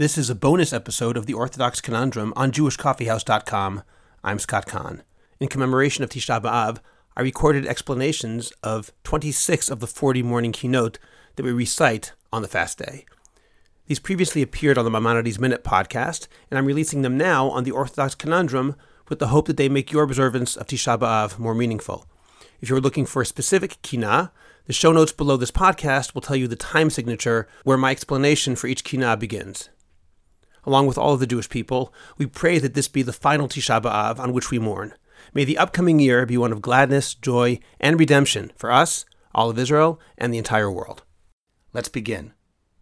This is a bonus episode of the Orthodox Conundrum on JewishCoffeehouse.com. I'm Scott Kahn. In commemoration of Tisha B'Av, I recorded explanations of 26 of the 40 morning kinot that we recite on the fast day. These previously appeared on the Maimonides Minute podcast, and I'm releasing them now on the Orthodox Conundrum with the hope that they make your observance of Tisha B'Av more meaningful. If you're looking for a specific kina, the show notes below this podcast will tell you the time signature where my explanation for each kina begins. Along with all of the Jewish people, we pray that this be the final Tisha B'Av on which we mourn. May the upcoming year be one of gladness, joy, and redemption for us, all of Israel, and the entire world. Let's begin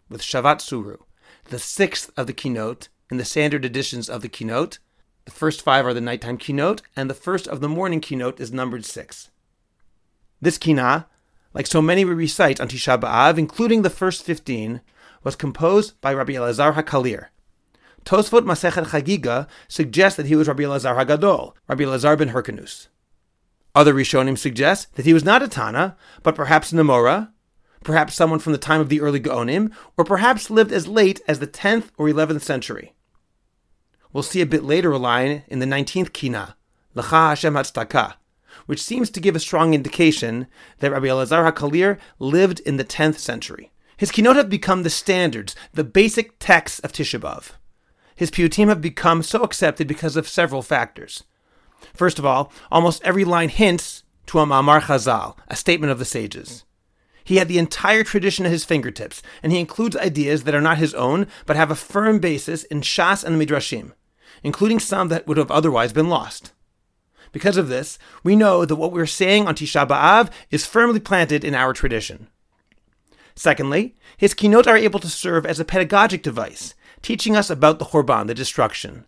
with Shavat Suru, the sixth of the kinot in the standard editions of the kinot. The first five are the nighttime kinot, and the first of the morning kinot is numbered six. This kina, like so many we recite on Tisha B'Av, including the first 15, was composed by Rabbi Elazar HaKalir. Tosfot Masechet Chagiga suggests that he was Rabbi Elazar HaGadol, Rabbi Elazar ben Hyrcanus. Other Rishonim suggest that he was not a Tana, but perhaps an Amora, perhaps someone from the time of the early Gaonim, or perhaps lived as late as the 10th or 11th century. We'll see a bit later a line in the 19th Kina, Lacha Hashem Hatzdaka, which seems to give a strong indication that Rabbi Elazar HaKalir lived in the 10th century. His kinot have become the standards, the basic texts of Tisha B'Av. His piyutim have become so accepted because of several factors. First of all, almost every line hints to a Ma'amar Chazal, a statement of the sages. He had the entire tradition at his fingertips, and he includes ideas that are not his own, but have a firm basis in Shas and Midrashim, including some that would have otherwise been lost. Because of this, we know that what we're saying on Tisha B'Av is firmly planted in our tradition. Secondly, his kinot are able to serve as a pedagogic device, teaching us about the Churban, the destruction.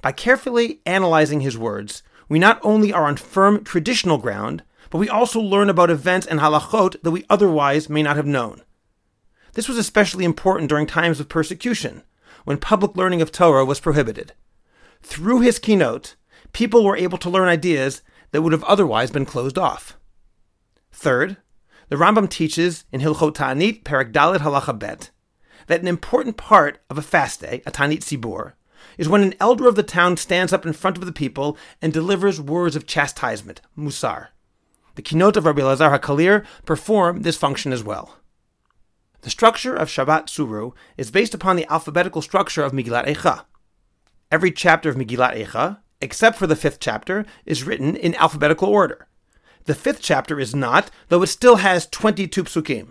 By carefully analyzing his words, we not only are on firm traditional ground, but we also learn about events and halachot that we otherwise may not have known. This was especially important during times of persecution, when public learning of Torah was prohibited. Through his kinot, people were able to learn ideas that would have otherwise been closed off. Third, the Rambam teaches in Hilchot Ta'anit, Perak Dalet Halacha Bet, that an important part of a fast day, a Ta'anit Sibur, is when an elder of the town stands up in front of the people and delivers words of chastisement, musar. The kinot of Rabbi Elazar HaKalir perform this function as well. The structure of Shavat Suru is based upon the alphabetical structure of Megillat Eicha. Every chapter of Megillat Eicha except for the fifth chapter, is written in alphabetical order. The fifth chapter is not, though it still has 22 psukim.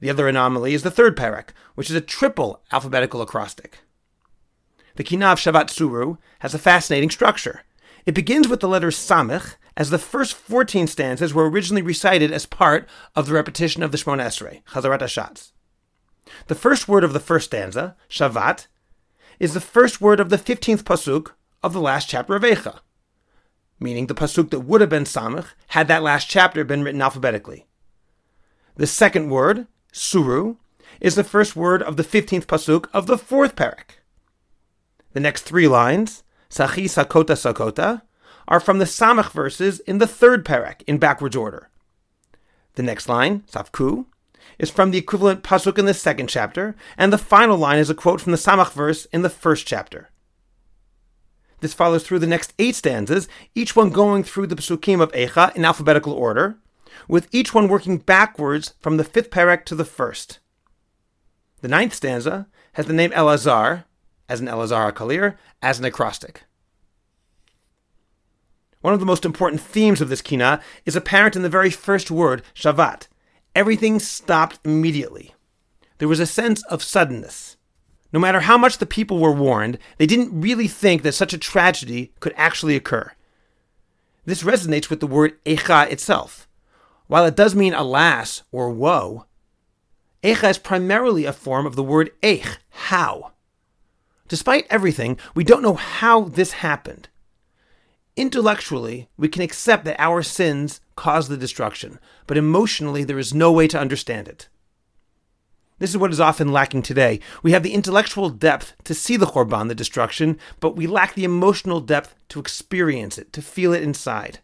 The other anomaly is the third parak, which is a triple alphabetical acrostic. The Kinav Shavat Suru has a fascinating structure. It begins with the letter Samech, as the first 14 stanzas were originally recited as part of the repetition of the Shmona Esrei, Chazarat Hashatz. The first word of the first stanza, Shavat, is the first word of the 15th pasuk, of the last chapter of Eicha, meaning the pasuk that would have been Samach had that last chapter been written alphabetically. The second word, Suru, is the first word of the 15th pasuk of the fourth parak. The next three lines, Sachi Sakota Sakota, are from the Samach verses in the third parak in backwards order. The next line, Safku, is from the equivalent pasuk in the second chapter, and the final line is a quote from the Samach verse in the first chapter. This follows through the next eight stanzas, each one going through the pasukim of Eicha in alphabetical order, with each one working backwards from the fifth parak to the first. The ninth stanza has the name Elazar, as an Elazar HaKalir, as an acrostic. One of the most important themes of this kina is apparent in the very first word, Shavat. Everything stopped immediately. There was a sense of suddenness. No matter how much the people were warned, they didn't really think that such a tragedy could actually occur. This resonates with the word Eicha itself. While it does mean alas or woe, Eicha is primarily a form of the word Eich, how. Despite everything, we don't know how this happened. Intellectually, we can accept that our sins caused the destruction, but emotionally, there is no way to understand it. This is what is often lacking today. We have the intellectual depth to see the Churban, the destruction, but we lack the emotional depth to experience it, to feel it inside.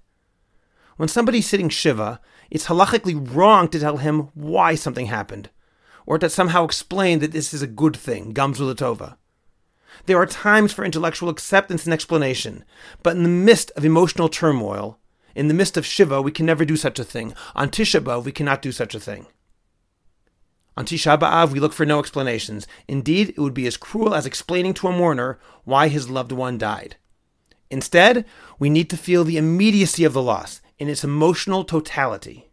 When somebody's sitting Shiva, it's halachically wrong to tell him why something happened, or to somehow explain that this is a good thing, Gamzulatova. There are times for intellectual acceptance and explanation, but in the midst of emotional turmoil, in the midst of Shiva, we can never do such a thing. On Tisha B'Av, we cannot do such a thing. On Tisha B'Av, we look for no explanations. Indeed, it would be as cruel as explaining to a mourner why his loved one died. Instead, we need to feel the immediacy of the loss in its emotional totality.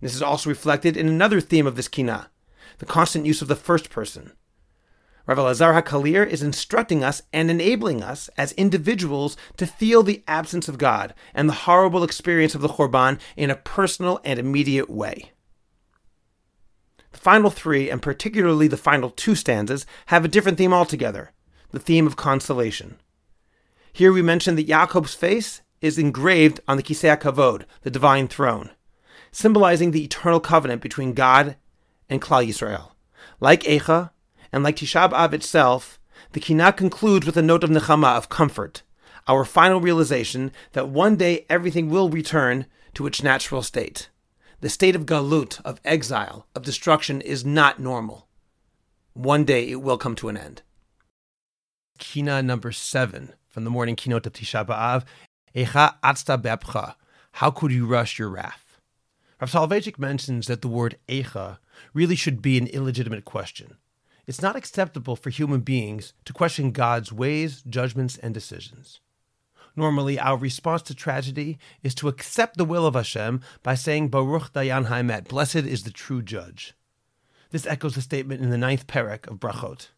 This is also reflected in another theme of this kina, the constant use of the first person. Rav Elazar HaKalir is instructing us and enabling us as individuals to feel the absence of God and the horrible experience of the Churban in a personal and immediate way. The final three, and particularly the final two stanzas, have a different theme altogether the theme of consolation. Here we mention that Yaakov's face is engraved on the Kisei Kavod, the divine throne, symbolizing the eternal covenant between God and Klal Yisrael. Like Eicha, and like Tisha B'Av itself, the Kina concludes with a note of nechama, of comfort, our final realization that one day everything will return to its natural state. The state of galut, of exile, of destruction, is not normal. One day it will come to an end. Kina number seven from the morning kinot of Tisha B'Av, Echa atzta be'apcha. How could you rush your wrath? Rav Soloveitchik mentions that the word Echa really should be an illegitimate question. It's not acceptable for human beings to question God's ways, judgments, and decisions. Normally, our response to tragedy is to accept the will of Hashem by saying Baruch Dayan Haimet, blessed is the true judge. This echoes the statement in the ninth parak of Brachot.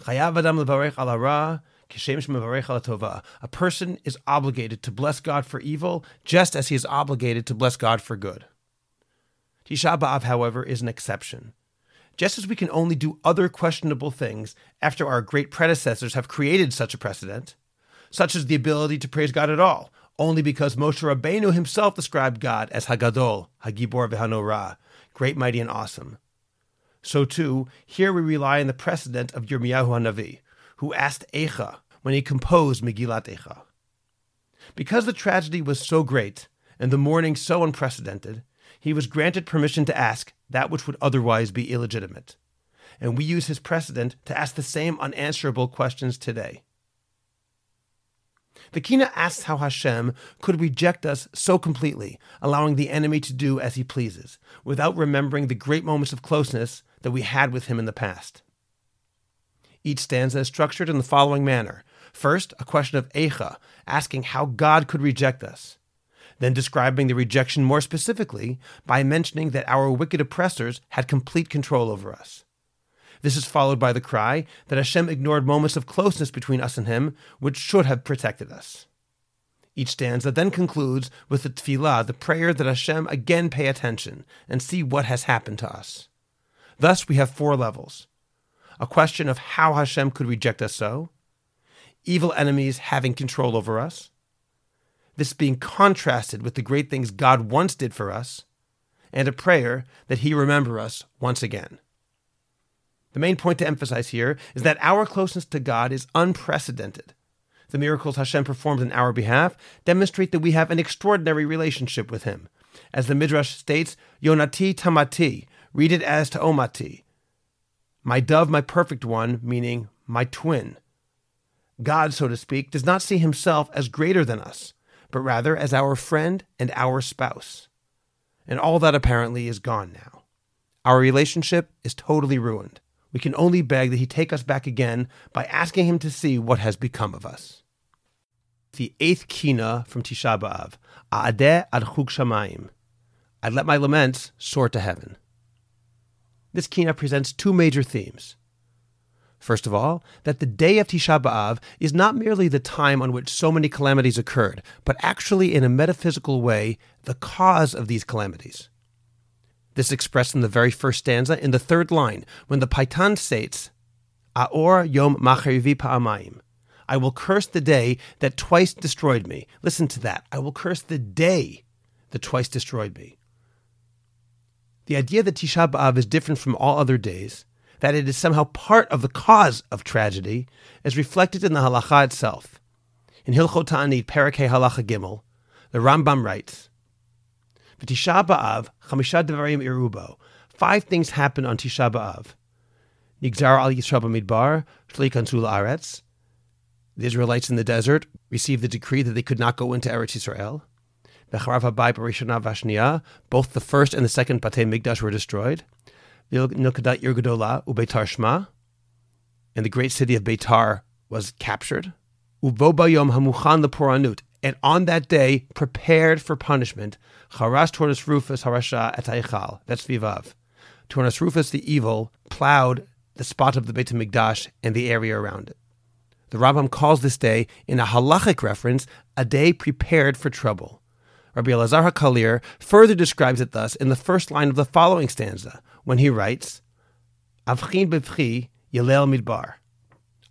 Chayav Adam levarech al a person is obligated to bless God for evil just as he is obligated to bless God for good. Tisha B'Av, however, is an exception. Just as we can only do other questionable things after our great predecessors have created such a precedent, such as the ability to praise God at all, only because Moshe Rabbeinu himself described God as Hagadol, Hagibor v'Hanorah, great, mighty, and awesome. So too, here we rely on the precedent of Yirmiyahu Hanavi, who asked Eicha when he composed Megillat Eicha. Because the tragedy was so great and the mourning so unprecedented, he was granted permission to ask that which would otherwise be illegitimate. And we use his precedent to ask the same unanswerable questions today. The Kina asks how Hashem could reject us so completely, allowing the enemy to do as he pleases, without remembering the great moments of closeness that we had with him in the past. Each stanza is structured in the following manner. First, a question of Eicha, asking how God could reject us. Then describing the rejection more specifically by mentioning that our wicked oppressors had complete control over us. This is followed by the cry that Hashem ignored moments of closeness between us and Him, which should have protected us. Each stanza then concludes with the tefillah, the prayer that Hashem again pay attention and see what has happened to us. Thus, we have four levels a question of how Hashem could reject us so, evil enemies having control over us, this being contrasted with the great things God once did for us, and a prayer that He remember us once again. The main point to emphasize here is that our closeness to God is unprecedented. The miracles Hashem performs in our behalf demonstrate that we have an extraordinary relationship with Him. As the Midrash states, Yonati Tamati, read it as Ta'omati, my dove, my perfect one, meaning my twin. God, so to speak, does not see himself as greater than us, but rather as our friend and our spouse. And all that apparently is gone now. Our relationship is totally ruined. We can only beg that he take us back again by asking him to see what has become of us. The eighth kina from Tisha B'Av, A'adeh ad Chug Shamayim. I let my laments soar to heaven this kina presents two major themes. First of all, that the day of Tisha B'Av is not merely the time on which so many calamities occurred, but actually, in a metaphysical way, the cause of these calamities. This is expressed in the very first stanza in the third line, when the Paitan states, Aor Yom Macherivi Pa'amayim. I will curse the day that twice destroyed me. Listen to that. I will curse the day that twice destroyed me. The idea that Tisha B'Av is different from all other days, that it is somehow part of the cause of tragedy, is reflected in the halacha itself. In Hilchot Ta'anit, Parakeh Halacha Gimel, the Rambam writes, V'tisha B'Av, Chamisha Devarim Irubo, five things happen on Tisha B'Av. Nigzar al Yisrael b'midbar, shlikansu la'aretz. The Israelites in the desert received the decree that they could not go into Eretz Both the first and the second Batei Mikdash were destroyed. And the great city of Beitar was captured. And on that day, prepared for punishment, Charas Turnus Rufus Harasha et That's Vivav. Turnus Rufus the evil plowed the spot of the Beit HaMikdash and the area around it. The Rambam calls this day, in a halachic reference, a day prepared for trouble. Rabbi Elazar HaKalir further describes it thus in the first line of the following stanza, when he writes, Avchin bevchi yelel midbar.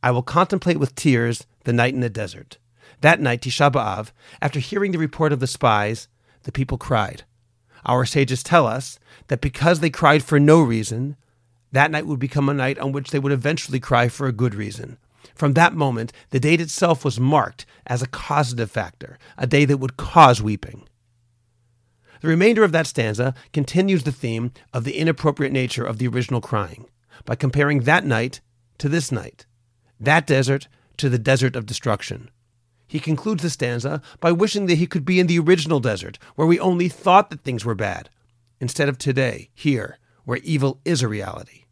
I will contemplate with tears the night in the desert. That night, Tisha B'Av, after hearing the report of the spies, the people cried. Our sages tell us that because they cried for no reason, that night would become a night on which they would eventually cry for a good reason. From that moment, the date itself was marked as a causative factor, a day that would cause weeping. The remainder of that stanza continues the theme of the inappropriate nature of the original crying by comparing that night to this night, that desert to the desert of destruction. He concludes the stanza by wishing that he could be in the original desert, where we only thought that things were bad, instead of today, here, where evil is a reality.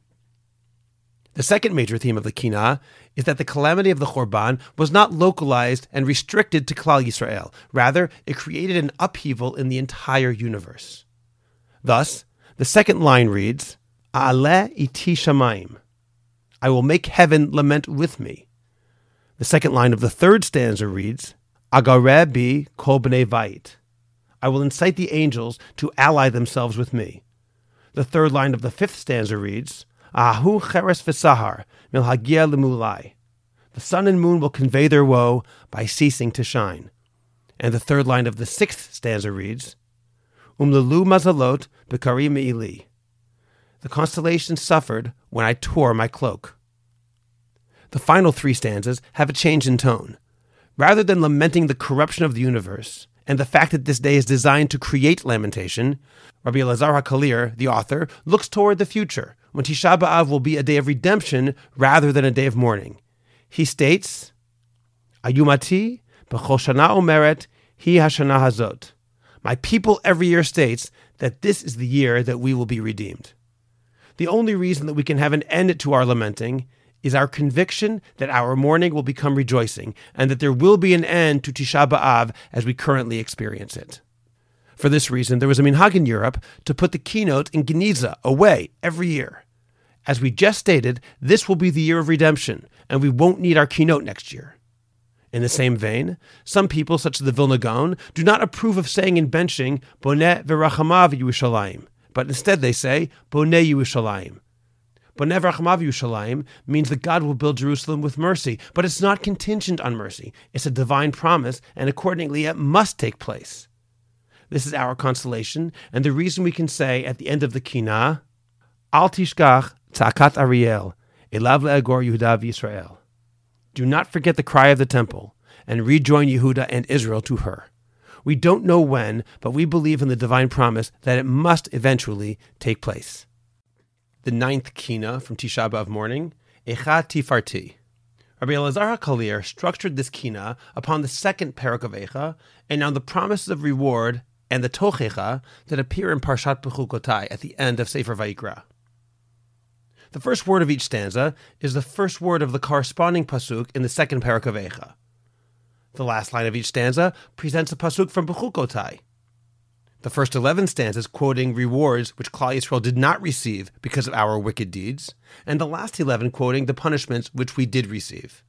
The second major theme of the Kina is that the calamity of the Churban was not localized and restricted to Klal Yisrael. Rather, it created an upheaval in the entire universe. Thus, the second line reads, Ale iti shamayim. I will make heaven lament with me. The second line of the third stanza reads, Agare bi kol b'nei vayit. I will incite the angels to ally themselves with me. The third line of the fifth stanza reads, Ahu cheres v'sahar milhagia lemulai. The sun and moon will convey their woe by ceasing to shine. And the third line of the sixth stanza reads, Umlelu mazalot bekari me'ili. The constellations suffered when I tore my cloak. The final three stanzas have a change in tone. Rather than lamenting the corruption of the universe and the fact that this day is designed to create lamentation, Rabbi Elazar HaKalir, the author, looks toward the future, when Tisha B'Av will be a day of redemption rather than a day of mourning. He states, Ayumati b'chol shana omeret hi hashana hazot. My people every year states that this is the year that we will be redeemed. The only reason that we can have an end to our lamenting is our conviction that our mourning will become rejoicing and that there will be an end to Tisha B'Av as we currently experience it. For this reason, there was a minhag in Europe to put the kinot in Geniza away every year. As we just stated, this will be the year of redemption, and we won't need our kinot next year. In the same vein, some people, such as the Vilna Gaon, do not approve of saying in benching Boneh v'rachamav Yerushalayim, but instead they say Boneh Yerushalayim. Boneh v'rachamav Yerushalayim means that God will build Jerusalem with mercy, but it's not contingent on mercy. It's a divine promise, and accordingly it must take place. This is our consolation, and the reason we can say at the end of the Kina, Al tishkach tzakat Ariel, elav le'agor Yehuda v'Yisrael. Do not forget the cry of the temple, and rejoin Yehuda and Israel to her. We don't know when, but we believe in the divine promise that it must eventually take place. The ninth kina from Tisha B'Av morning, Echa Tifarti. Rabbi Elazar HaKalir structured this kina upon the second parak of Echa and on the promises of reward and the Tochecha that appear in Parshat Bechukotai at the end of Sefer Vayikra. The first word of each stanza is the first word of the corresponding pasuk in the second parak of Echa. The last line of each stanza presents a pasuk from Bechukotai. The first 11 stanzas quoting rewards which Klal Yisrael did not receive because of our wicked deeds, and the last 11 quoting the punishments which we did receive.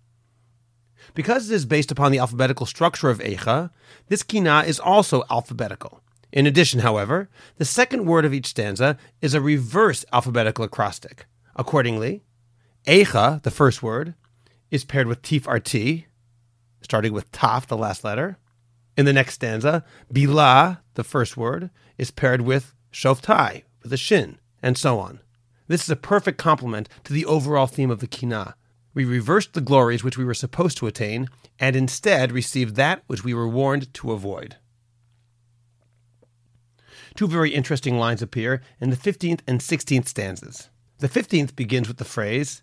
Because it is based upon the alphabetical structure of Eicha, this kina is also alphabetical. In addition, however, the second word of each stanza is a reverse alphabetical acrostic. Accordingly, Eicha, the first word, is paired with Tif Arti, starting with Taf, the last letter. In the next stanza, Bila, the first word, is paired with Shoftai, with a Shin, and so on. This is a perfect complement to the overall theme of the Kina, we reversed the glories which we were supposed to attain, and instead received that which we were warned to avoid. Two very interesting lines appear in the 15th and 16th stanzas. The 15th begins with the phrase,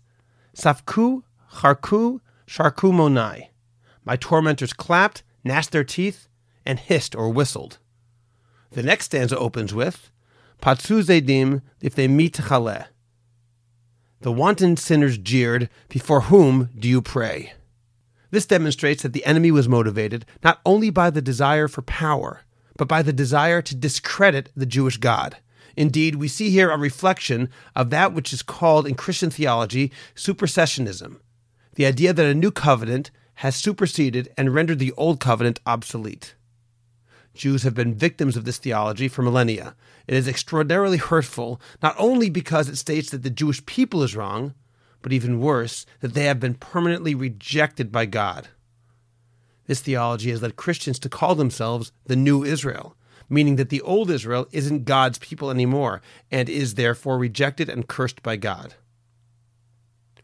Safku, Charku, Sharku Monai. My tormentors clapped, gnashed their teeth, and hissed or whistled. The next stanza opens with, Patsu Zedim if they meet Chaleh. The wanton sinners jeered, Before whom do you pray? This demonstrates that the enemy was motivated not only by the desire for power, but by the desire to discredit the Jewish God. Indeed, we see here a reflection of that which is called in Christian theology supersessionism, the idea that a new covenant has superseded and rendered the old covenant obsolete. Jews have been victims of this theology for millennia. It is extraordinarily hurtful, not only because it states that the Jewish people is wrong, but even worse, that they have been permanently rejected by God. This theology has led Christians to call themselves the New Israel, meaning that the old Israel isn't God's people anymore and is therefore rejected and cursed by God.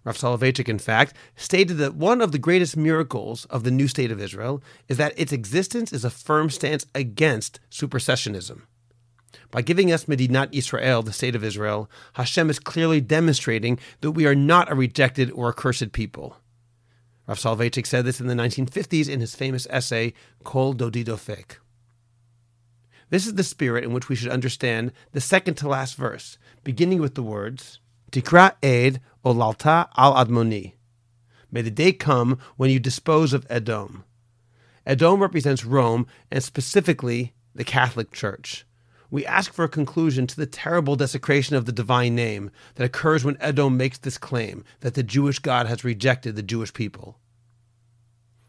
Rav Soloveitchik, in fact, stated that one of the greatest miracles of the new state of Israel is that its existence is a firm stance against supersessionism. By giving us Medinat Israel, the state of Israel, Hashem is clearly demonstrating that we are not a rejected or accursed people. Rav Soloveitchik said this in the 1950s in his famous essay, Kol Dodi Dofek. This is the spirit in which we should understand the second to last verse, beginning with the words, Tikra Ed Olalta al Admoni. May the day come when you dispose of Edom. Edom represents Rome and specifically the Catholic Church. We ask for a conclusion to the terrible desecration of the divine name that occurs when Edom makes this claim that the Jewish God has rejected the Jewish people.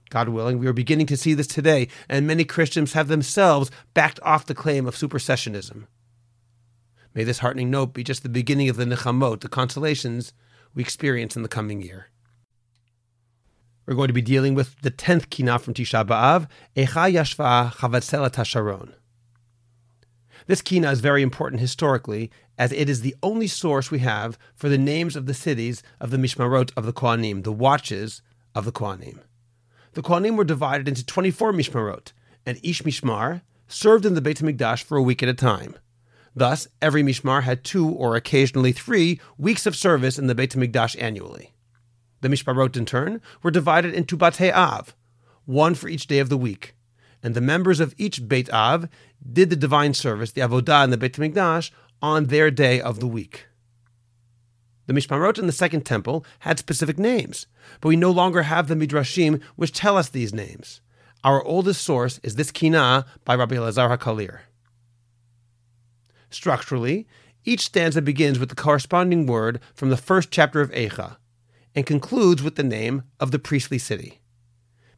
God willing, we are beginning to see this today, and many Christians have themselves backed off the claim of supersessionism. May this heartening note be just the beginning of the nechamot, the consolations we experience in the coming year. We're going to be dealing with the tenth kina from Tisha B'Av, Echa Yashva Chavatzelet HaSharon. This kina is very important historically, as it is the only source we have for the names of the cities of the Mishmarot of the Kohanim, the watches of the Kohanim the Kohanim were divided into 24 mishmarot, and each mishmar served in the Beit HaMikdash for a week at a time. Thus, every mishmar had two or occasionally three weeks of service in the Beit HaMikdash annually. The mishmarot, in turn, were divided into Batei Av, one for each day of the week, and the members of each Beit Av did the divine service, the Avodah in the Beit HaMikdash, on their day of the week. The Mishmarot in the Second Temple had specific names, but we no longer have the Midrashim which tell us these names. Our oldest source is this Kina by Rabbi Elazar HaKalir. Structurally, each stanza begins with the corresponding word from the first chapter of Eicha and concludes with the name of the priestly city.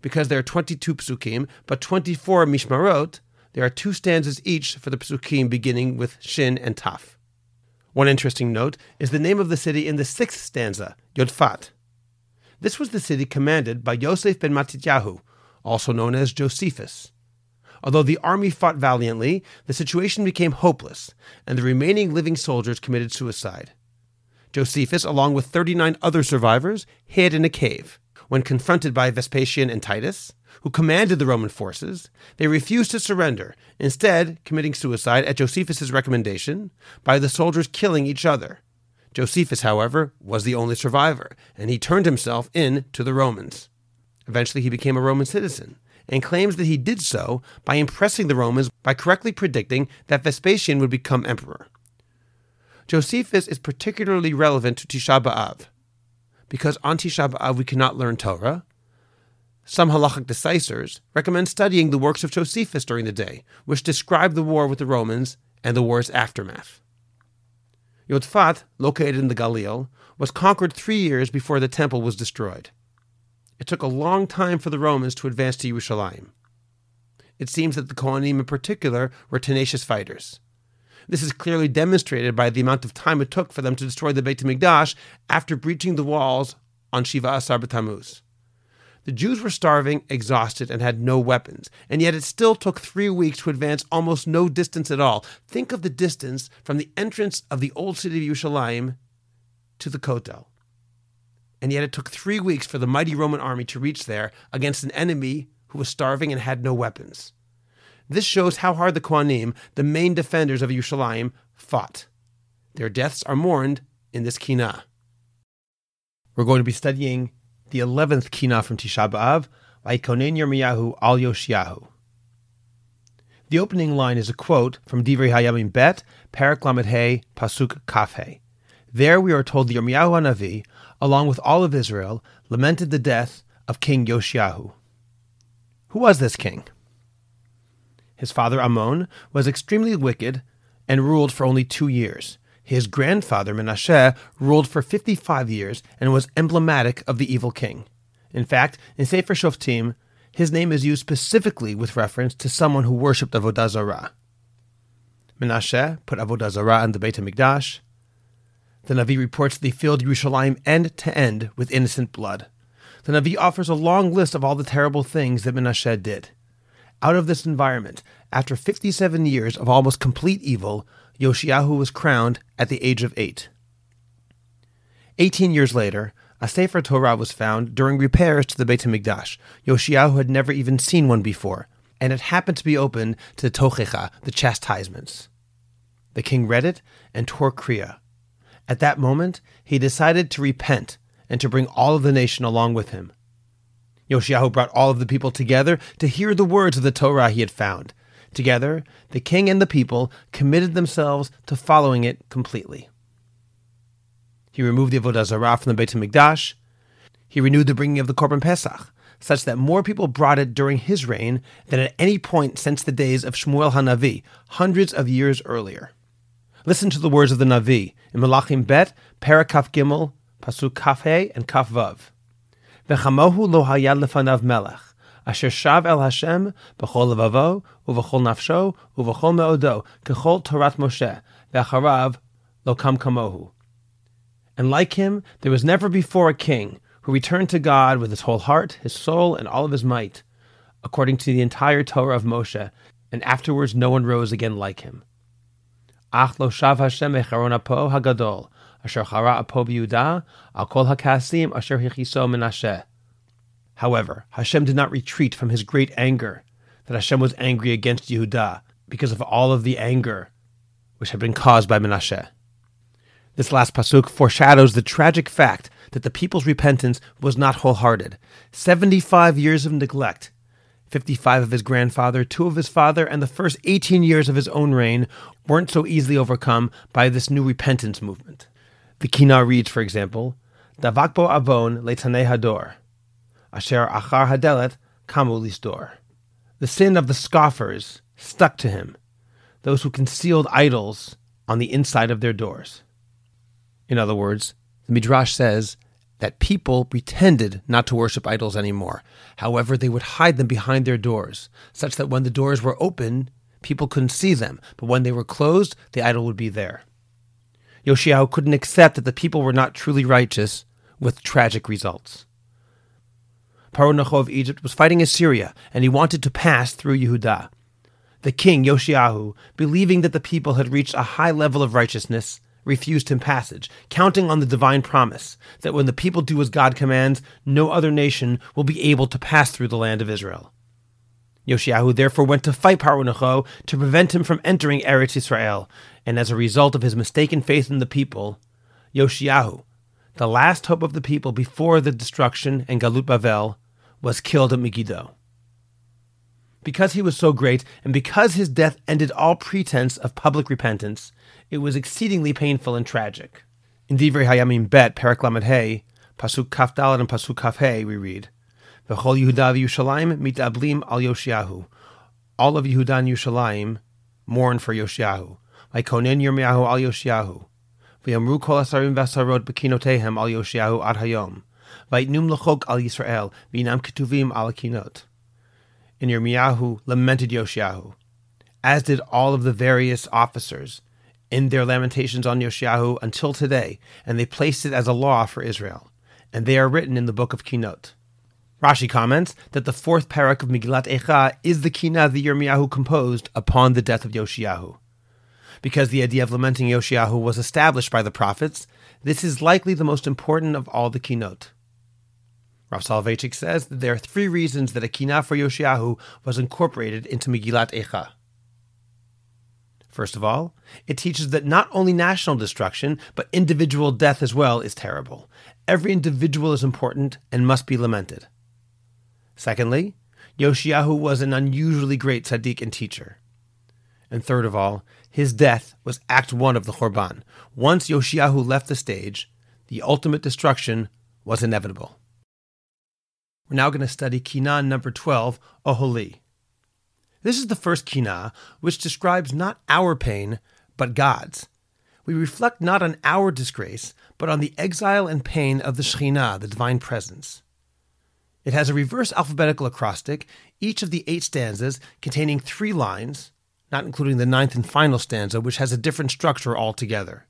Because there are 22 psukim, but 24 mishmarot, there are two stanzas each for the psukim beginning with shin and taf. One interesting note is the name of the city in the sixth stanza, Yodfat. This was the city commanded by Yosef ben Matityahu, also known as Josephus. Although the army fought valiantly, the situation became hopeless, and the remaining living soldiers committed suicide. Josephus, along with 39 other survivors, hid in a cave. When confronted by Vespasian and Titus, who commanded the Roman forces, they refused to surrender, instead, committing suicide at Josephus' recommendation by the soldiers killing each other. Josephus, however, was the only survivor, and he turned himself in to the Romans. Eventually, he became a Roman citizen and claims that he did so by impressing the Romans by correctly predicting that Vespasian would become emperor. Josephus is particularly relevant to Tisha B'Av because on Tisha B'Av uh, we cannot learn Torah, some halachic decisors recommend studying the works of Josephus during the day, which describe the war with the Romans and the war's aftermath. Yodfat, located in the Galil, was conquered three years before the temple was destroyed. It took a long time for the Romans to advance to Yerushalayim. It seems that the Kohanim in particular were tenacious fighters. This is clearly demonstrated by the amount of time it took for them to destroy the Beit HaMikdash after breaching the walls on Shiva Asar B'Tammuz. The Jews were starving, exhausted, and had no weapons, and yet it still took three weeks to advance almost no distance at all. Think of the distance from the entrance of the old city of Yerushalayim to the Kotel. And yet it took three weeks for the mighty Roman army to reach there against an enemy who was starving and had no weapons. This shows how hard the Kohanim, the main defenders of Yerushalayim, fought. Their deaths are mourned in this Kina. We're going to be studying the 11th Kina from Tisha B'Av, Vaikonen Yirmiyahu al Yoshiyahu. The opening line is a quote from Divrei Hayamim Bet, Parak Lamed Hey, Pasuk Kaf Hey. There we are told the Yirmiyahu Hanavi, along with all of Israel, lamented the death of King Yoshiyahu. Who was this king? His father Amon was extremely wicked and ruled for only two years. His grandfather Menashe ruled for 55 years and was emblematic of the evil king. In fact, in Sefer Shoftim, his name is used specifically with reference to someone who worshipped Avodah Zarah. Menashe put Avodah Zarah in the Beit HaMikdash. The Navi reports that they filled Yerushalayim end to end with innocent blood. The Navi offers a long list of all the terrible things that Menashe did. Out of this environment, after 57 years of almost complete evil, Yoshiyahu was crowned at the age of eight. Eighteen years later, a Sefer Torah was found during repairs to the Beit HaMikdash. Yoshiyahu had never even seen one before, and it happened to be open to the Tochecha, the chastisements. The king read it and tore Kriya. At that moment, he decided to repent and to bring all of the nation along with him. Yoshiyahu brought all of the people together to hear the words of the Torah he had found. Together, the king and the people committed themselves to following it completely. He removed the Avodah Zarah from the Beit HaMikdash. He renewed the bringing of the Korban Pesach, such that more people brought it during his reign than at any point since the days of Shmuel HaNavi, hundreds of years earlier. Listen to the words of the Navi in Melachim Bet, Parakaf Gimel, Pasuk Kaf He, and Kaf Vav. V'chamohu lo hayad lefanav melech, asher shav el Hashem b'chol levavo, u'v'chol nafsho, u'v'chol me'odo, kechol Torat Moshe, v'acharav lo kam kamohu. And like him, there was never before a king who returned to God with his whole heart, his soul, and all of his might, according to the entire Torah of Moshe, and afterwards no one rose again like him. Ach lo shav Hashem echaron apo hagadol, asher chara apo b'Yehuda, al kol hakasim asher hichiso menashe. However, Hashem did not retreat from his great anger, that Hashem was angry against Yehuda because of all of the anger which had been caused by Menashe. This last pasuk foreshadows the tragic fact that the people's repentance was not wholehearted. 75 years of neglect, 55 of his grandfather, two of his father, and the first 18 years of his own reign weren't so easily overcome by this new repentance movement. The Kina reads, for example, Davakbo avon letanei hador, asher achar hadelet kamu lisdor. The sin of the scoffers stuck to him, those who concealed idols on the inside of their doors. In other words, the Midrash says that people pretended not to worship idols anymore. However, they would hide them behind their doors, such that when the doors were open, people couldn't see them, but when they were closed, the idol would be there. Yoshiyahu couldn't accept that the people were not truly righteous, with tragic results. Paro Necho of Egypt was fighting Assyria, and he wanted to pass through Yehuda. The king, Yoshiyahu, believing that the people had reached a high level of righteousness, refused him passage, counting on the divine promise that when the people do as God commands, no other nation will be able to pass through the land of Israel. Yoshiyahu therefore went to fight Paro Necho to prevent him from entering Eretz Israel, and as a result of his mistaken faith in the people, Yoshiyahu, the last hope of the people before the destruction and Galut Bavel, was killed at Megiddo. Because he was so great, and because his death ended all pretense of public repentance, it was exceedingly painful and tragic. In Divrei Hayamim Bet, Perak Lamed Hey, Pasuk Kaf Dalet and Pasuk Kaf Hey, we read, V'chol Yehuda v'Yushalayim mitablim al Yoshiyahu. All of Yehuda and Yushalayim mourn for Yoshiyahu. V'konen Yirmiyahu al Yoshiyahu. V'yamru kol asarim v'asarot b'kinotehem al Yoshiyahu ad hayom. V'yitnum l'chok al Yisrael v'inam ketuvim al kinot. And Yirmiyahu lamented Yoshiyahu, as did all of the various officers, in their lamentations on Yoshiyahu until today, and they placed it as a law for Israel, and they are written in the book of Kinot. Rashi comments that the fourth parak of Megillat Eicha is the Kina the Yirmiyahu composed upon the death of Yoshiyahu. Because the idea of lamenting Yoshiyahu was established by the prophets, this is likely the most important of all the Kinot. Rav Soloveitchik says that there are three reasons that a Kina for Yoshiyahu was incorporated into Megillat Eicha. First of all, it teaches that not only national destruction, but individual death as well is terrible. Every individual is important and must be lamented. Secondly, Yoshiyahu was an unusually great tzaddik and teacher. And third of all, his death was Act 1 of the Chorban. Once Yoshiyahu left the stage, the ultimate destruction was inevitable. We're now going to study Kinah number 12, Oholi. This is the first Kinah, which describes not our pain, but God's. We reflect not on our disgrace, but on the exile and pain of the Shekhinah, the divine presence. It has a reverse alphabetical acrostic, each of the eight stanzas containing three lines, not including the ninth and final stanza, which has a different structure altogether.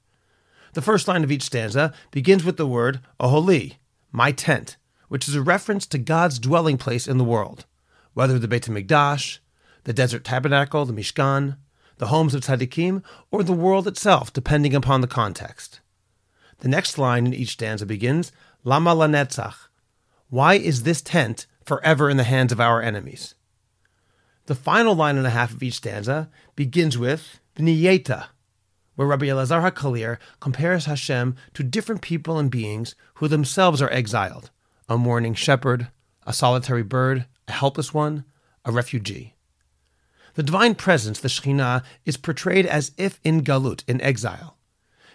The first line of each stanza begins with the word Oholi, my tent, which is a reference to God's dwelling place in the world, whether the Beit HaMikdash, the desert tabernacle, the Mishkan, the homes of tzaddikim, or the world itself, depending upon the context. The next line in each stanza begins, Lama lanetzach. Why is this tent forever in the hands of our enemies? The final line and a half of each stanza begins with V'niyeta, where Rabbi Elazar HaKalir compares Hashem to different people and beings who themselves are exiled a mourning shepherd, a solitary bird, a helpless one, a refugee. The divine presence, the Shekhinah, is portrayed as if in galut, in exile.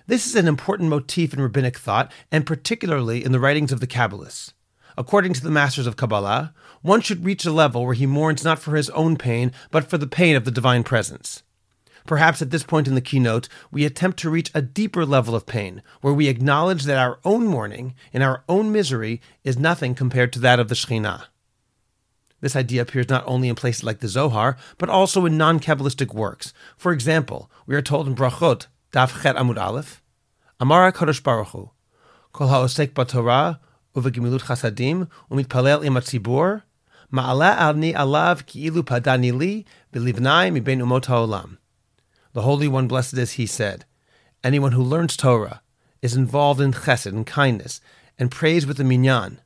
This is an important motif in rabbinic thought, and particularly in the writings of the Kabbalists. According to the masters of Kabbalah, one should reach a level where he mourns not for his own pain, but for the pain of the divine presence. Perhaps at this point in the kinot, we attempt to reach a deeper level of pain, where we acknowledge that our own mourning and our own misery is nothing compared to that of the Shekhinah. This idea appears not only in places like the Zohar, but also in non Kabbalistic works. For example, we are told in Brachot, Daf Chet Amud Aleph, Amara Kadosh Baruch Hu, Kol ha'osek b'Torah ובגמילות חסדים ומתפלל עם הציבור, מעלה אני עליו כאילו פדני לי בלבני מבין אומות העולם. The Holy One, blessed is He, said, Anyone who learns Torah is involved in chesed and kindness and prays with the minyan.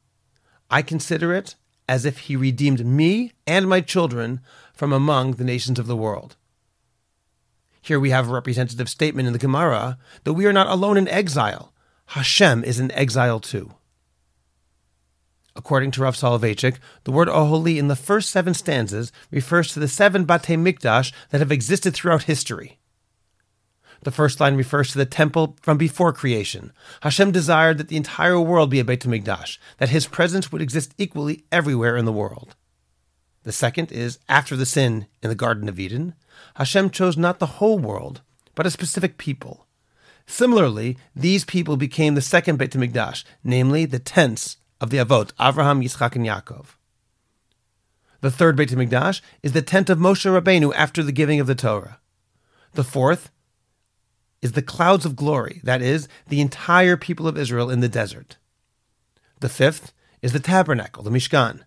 I consider it as if He redeemed me and my children from among the nations of the world. Here we have a representative statement in the Gemara that we are not alone in exile. Hashem is in exile too. According to Rav Soloveitchik, the word Oholi in the first seven stanzas refers to the seven Batei Mikdash that have existed throughout history. The first line refers to the temple from before creation. Hashem desired that the entire world be a Beit Mikdash, that His presence would exist equally everywhere in the world. The second is after the sin in the Garden of Eden. Hashem chose not the whole world, but a specific people. Similarly, these people became the second Beit Mikdash, namely the tents of the Avot, Avraham, Yitzchak, and Yaakov. The third Beit HaMikdash is the tent of Moshe Rabbeinu after the giving of the Torah. The fourth is the clouds of glory, that is, the entire people of Israel in the desert. The fifth is the tabernacle, the Mishkan.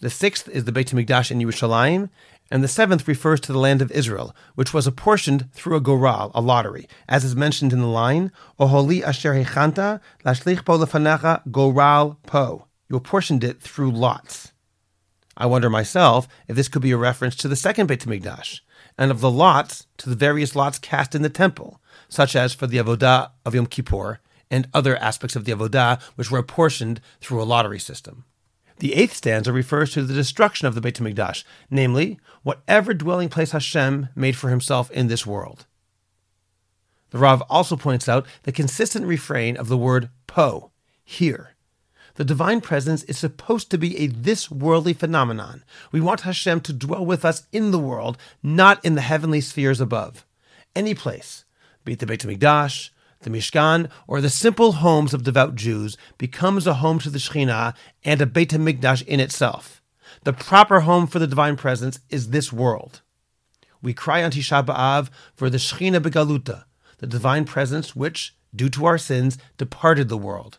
The sixth is the Beit HaMikdash in Yerushalayim, and the seventh refers to the land of Israel, which was apportioned through a goral, a lottery, as is mentioned in the line, Oholi asher hechanta lashlich po lefanecha goral po. You apportioned it through lots. I wonder myself if this could be a reference to the second Beit HaMikdash, and of the lots to the various lots cast in the temple, such as for the Avodah of Yom Kippur and other aspects of the Avodah which were apportioned through a lottery system. The eighth stanza refers to the destruction of the Beit HaMikdash, namely, whatever dwelling place Hashem made for himself in this world. The Rav also points out the consistent refrain of the word po, here. The divine presence is supposed to be a this worldly phenomenon. We want Hashem to dwell with us in the world, not in the heavenly spheres above. Any place, be it the Beit HaMikdash, the Mishkan, or the simple homes of devout Jews, becomes a home to the Shekhinah and a Beit HaMikdash in itself. The proper home for the divine presence is this world. We cry on Tisha B'Av for the Shekhinah Begaluta, the divine presence which, due to our sins, departed the world.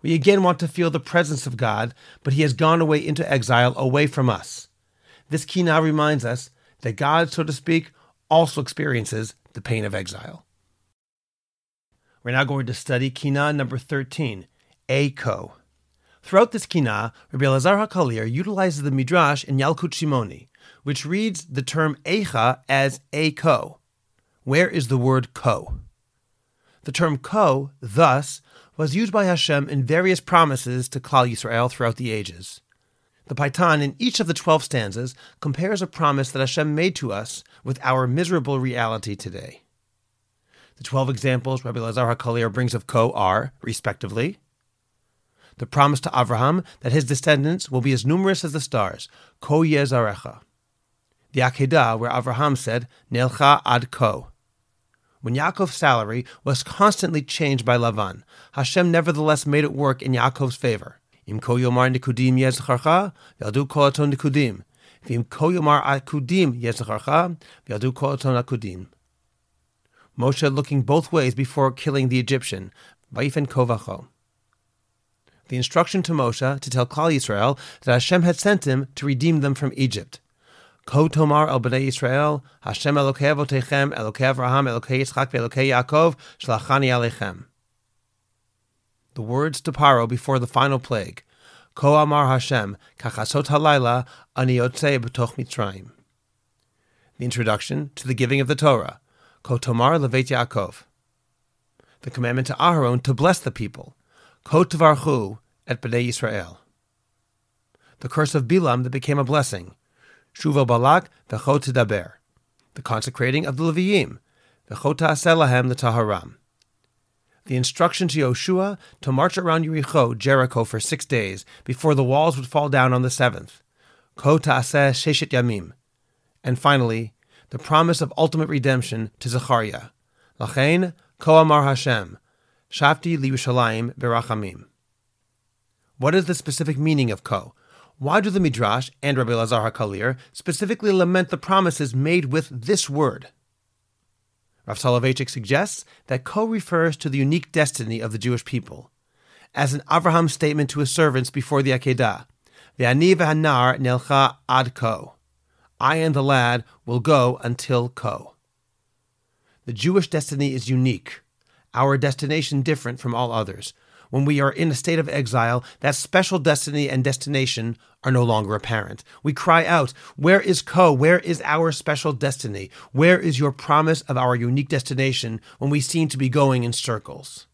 We again want to feel the presence of God, but he has gone away into exile away from us. This Kinah reminds us that God, so to speak, also experiences the pain of exile. We're now going to study Kinah number 13, Eiko. Throughout this Kinah, Rabbi Elazar HaKalir utilizes the Midrash in Yalkut Shimoni, which reads the term Eicha as Eiko. where is the word ko? The term ko, thus, was used by Hashem in various promises to Klal Yisrael throughout the ages. The Paitan in each of the 12 stanzas compares a promise that Hashem made to us with our miserable reality today. The 12 examples Rabbi Lazar HaKalir brings of Ko are, respectively, the promise to Avraham that his descendants will be as numerous as the stars, Ko Yezarecha. The Akedah, where Avraham said, Nelcha ad Ko. When Yaakov's salary was constantly changed by Lavan, Hashem nevertheless made it work in Yaakov's favor. Im ko yomar nikudim yezcharcha, yaldu kol nikudim. V'im ko yomar akudim yezcharcha, yaldu kol akudim. Moshe looking both ways before killing the Egyptian, Vaifen kovacho. The instruction to Moshe to tell Klal Yisrael that Hashem had sent him to redeem them from Egypt. Ko tomar el bnei Yisrael, Hashem Elokei avotechem, Elokei Avraham, Elokei Yitzchak, Elokei Yaakov, shlachani alechem. The words to Paro before the final plague, Ko amar Hashem, kachasot halayla, ani yotzei b'toch mitzrayim. The introduction to the giving of the Torah, Ko tomar levet Yaakov. The commandment to Aharon to bless the people, Ko tvarchu et bnei Yisrael. The curse of Bilam that became a blessing, Shuva Balak v'cho tidaber, the consecrating of the Leviim, v'cho ta'aseh the Taharam. The instruction to Yoshua to march around Yericho, Jericho, for six days before the walls would fall down on the seventh, Ko ta'aseh sheshet yamim. And finally, the promise of ultimate redemption to Zechariah, Lachain Ko Amar Hashem, Shafti Liyushalayim Berachamim. What is the specific meaning of Ko? Why do the Midrash and Rabbi Lazar HaKalir specifically lament the promises made with this word? Rav Soloveitchik suggests that Ko refers to the unique destiny of the Jewish people, as an Avraham statement to his servants before the Akedah, Ve'ani ve'hanar nelcha ad Ko. I and the lad will go until Ko. The Jewish destiny is unique, our destination different from all others, when we are in a state of exile, that special destiny and destination are no longer apparent. We cry out, Where is Ko? Where is our special destiny? Where is your promise of our unique destination when we seem to be going in circles?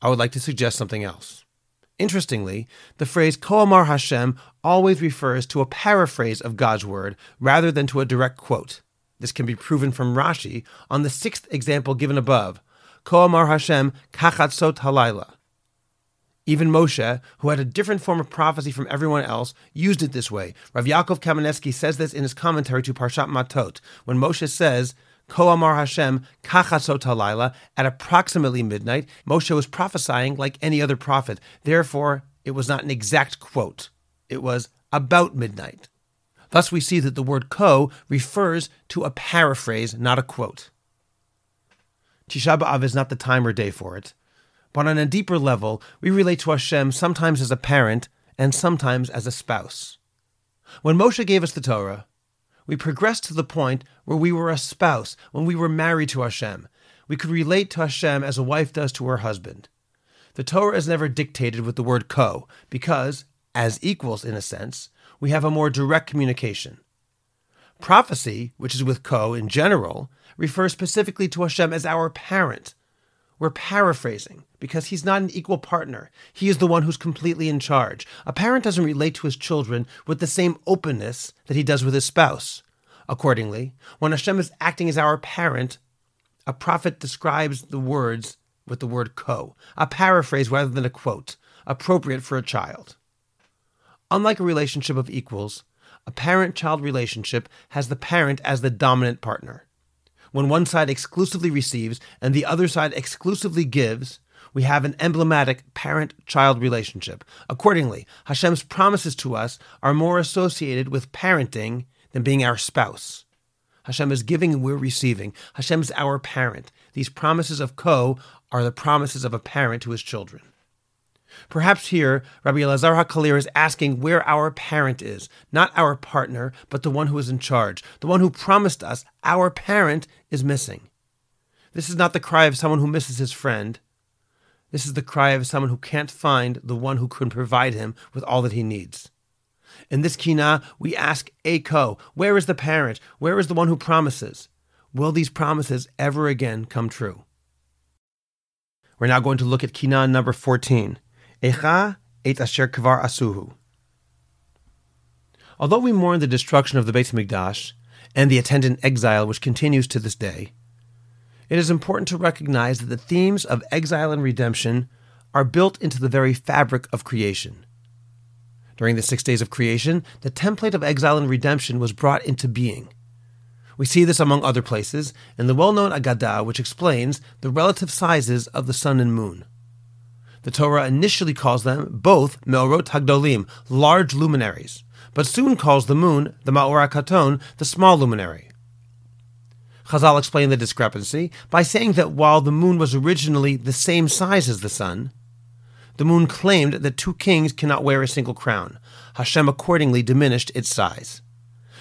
I would like to suggest something else. Interestingly, the phrase Koamar Hashem always refers to a paraphrase of God's word rather than to a direct quote. This can be proven from Rashi on the sixth example given above, Koamar Hashem kachatzot halayla. Even Moshe, who had a different form of prophecy from everyone else, used it this way. Rav Yaakov Kamenetsky says this in his commentary to Parshat Matot, when Moshe says, Koamar Hashem kachatzot halayla, at approximately midnight, Moshe was prophesying like any other prophet. Therefore, it was not an exact quote. It was about midnight. Thus, we see that the word ko refers to a paraphrase, not a quote. Tisha B'Av is not the time or day for it. But on a deeper level, we relate to Hashem sometimes as a parent and sometimes as a spouse. When Moshe gave us the Torah, we progressed to the point where we were a spouse, when we were married to Hashem. We could relate to Hashem as a wife does to her husband. The Torah is never dictated with the word ko, because, as equals in a sense, we have a more direct communication. Prophecy, which is with ko in general, refers specifically to Hashem as our parent. We're paraphrasing because he's not an equal partner. He is the one who's completely in charge. A parent doesn't relate to his children with the same openness that he does with his spouse. Accordingly, when Hashem is acting as our parent, a prophet describes the words with the word ko, a paraphrase rather than a quote, appropriate for a child. Unlike a relationship of equals, a parent child relationship has the parent as the dominant partner. When one side exclusively receives and the other side exclusively gives, we have an emblematic parent child relationship. Accordingly, Hashem's promises to us are more associated with parenting than being our spouse. Hashem is giving and we're receiving. Hashem is our parent. These promises of Ko are the promises of a parent to his children. Perhaps here, Rabbi Elazar HaKalir is asking where our parent is, not our partner, but the one who is in charge, the one who promised us our parent is missing. This is not the cry of someone who misses his friend. This is the cry of someone who can't find the one who can provide him with all that he needs. In this kina, we ask Eko, where is the parent? Where is the one who promises? will these promises ever again come true? We're now going to look at Kinan number 14. Echa et asher kvar asuhu. Although we mourn the destruction of the Beit HaMikdash and the attendant exile which continues to this day, it is important to recognize that the themes of exile and redemption are built into the very fabric of creation. During the six days of creation, the template of exile and redemption was brought into being. We see this among other places in the well known Agadah, which explains the relative sizes of the sun and moon. The Torah initially calls them both Meorot Hagdolim, large luminaries, but soon calls the moon, the Ma'or Katon, the small luminary. Chazal explained the discrepancy by saying that while the moon was originally the same size as the sun, the moon claimed that two kings cannot wear a single crown. Hashem accordingly diminished its size.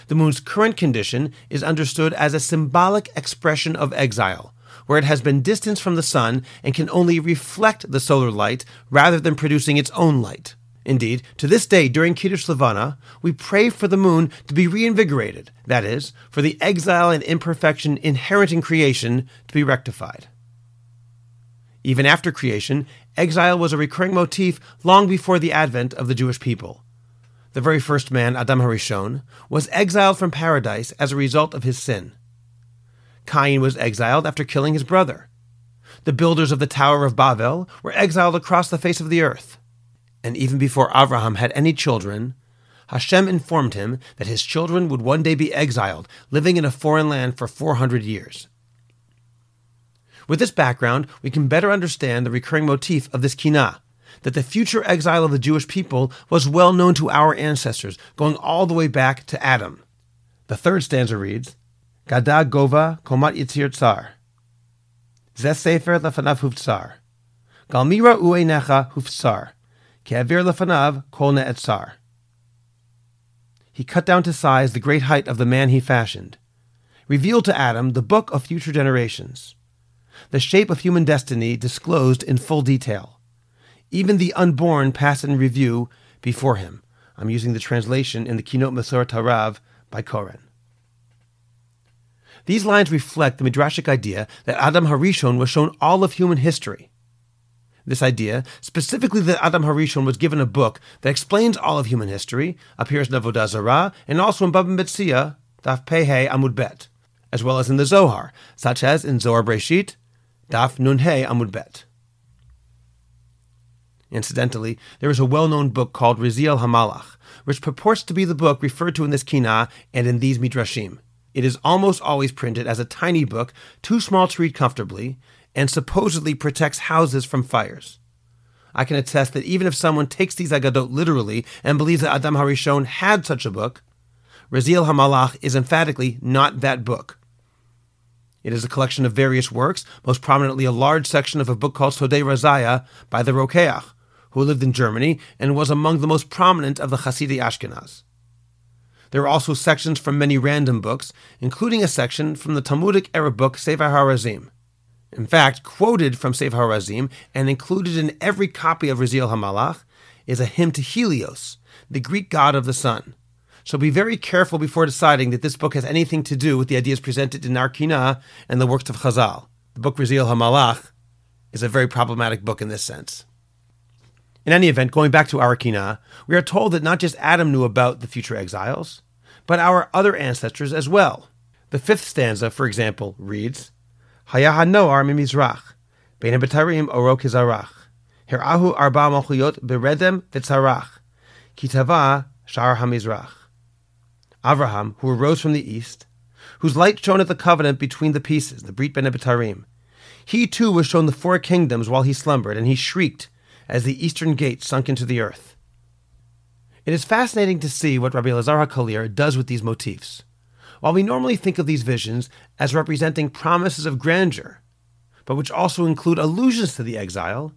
The moon's current condition is understood as a symbolic expression of exile, where it has been distanced from the sun and can only reflect the solar light rather than producing its own light. Indeed, to this day during Kiddush Levana, we pray for the moon to be reinvigorated, that is, for the exile and imperfection inherent in creation to be rectified. Even after creation, exile was a recurring motif long before the advent of the Jewish people. The very first man, Adam Harishon, was exiled from paradise as a result of his sin. Cain was exiled after killing his brother. The builders of the Tower of Babel were exiled across the face of the earth and even before Abraham had any children, Hashem informed him that his children would one day be exiled, living in a foreign land for 400 years. With this background, we can better understand the recurring motif of this kinah, that the future exile of the Jewish people was well known to our ancestors, going all the way back to Adam. The third stanza reads, Gada gova komat yitzir tsar. Zes sefer lefanav huftsar. Galmira uenecha huftsar. Ke'avir lefanav kol ne'etzar. He cut down to size the great height of the man he fashioned, revealed to Adam the book of future generations, the shape of human destiny disclosed in full detail. Even the unborn pass in review before him. I'm using the translation in the Kinot Mesoret HaRav by Koren. These lines reflect the midrashic idea that Adam Harishon was shown all of human history this idea, specifically that Adam Harishon was given a book that explains all of human history, appears in Avodah Zarah and also in Baba Metzia, Daf Pehe Amud Bet, as well as in the Zohar, such as in Zohar Breshit, Daf Nun He Amud Bet. Incidentally, there is a well-known book called Raziel Hamalach, which purports to be the book referred to in this Kina and in these Midrashim. It is almost always printed as a tiny book, too small to read comfortably, and supposedly protects houses from fires. I can attest that even if someone takes these Agadot literally and believes that Adam Harishon had such a book, Raziel Hamalach is emphatically not that book. It is a collection of various works, most prominently a large section of a book called Sodei Razaya by the Rokeach, who lived in Germany and was among the most prominent of the Hasidei Ashkenaz. There are also sections from many random books, including a section from the Talmudic era book Sefer HaRazim. In fact, quoted from Sefer HaRazim and included in every copy of Raziel Hamalach is a hymn to Helios, the Greek god of the sun. So be very careful before deciding that this book has anything to do with the ideas presented in our kina and the works of Chazal. The book Raziel Hamalach is a very problematic book in this sense. In any event, going back to our kina, we are told that not just Adam knew about the future exiles, but our other ancestors as well. The fifth stanza, for example, reads, Hayaha Noar mimizrach, Bein betarim orok hizarach, Hirahu arba malchuyot beredem vitzarach, Kitava shar hamizrach. Avraham, who arose from the east, whose light shone at the covenant between the pieces, the Brit Ben he too was shown the four kingdoms while he slumbered, and he shrieked, as the eastern gate sunk into the earth. It is fascinating to see what Rabbi Elazar HaKalir does with these motifs. While we normally think of these visions as representing promises of grandeur, but which also include allusions to the exile,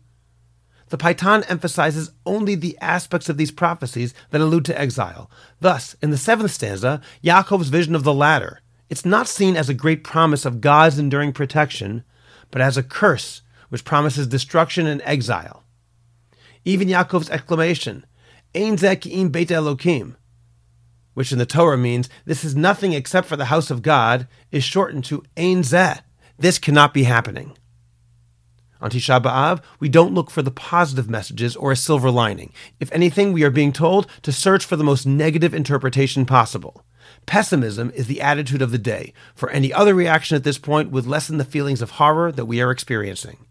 the Paitan emphasizes only the aspects of these prophecies that allude to exile. Thus, in the seventh stanza, Yaakov's vision of the ladder, it's not seen as a great promise of God's enduring protection, but as a curse which promises destruction and exile. Even Yaakov's exclamation, Ein Beit Elokim, which in the Torah means this is nothing except for the house of God, is shortened to Ein Zeh. This cannot be happening. On Tisha B'Av, we don't look for the positive messages or a silver lining. If anything, we are being told to search for the most negative interpretation possible. Pessimism is the attitude of the day, for any other reaction at this point would lessen the feelings of horror that we are experiencing.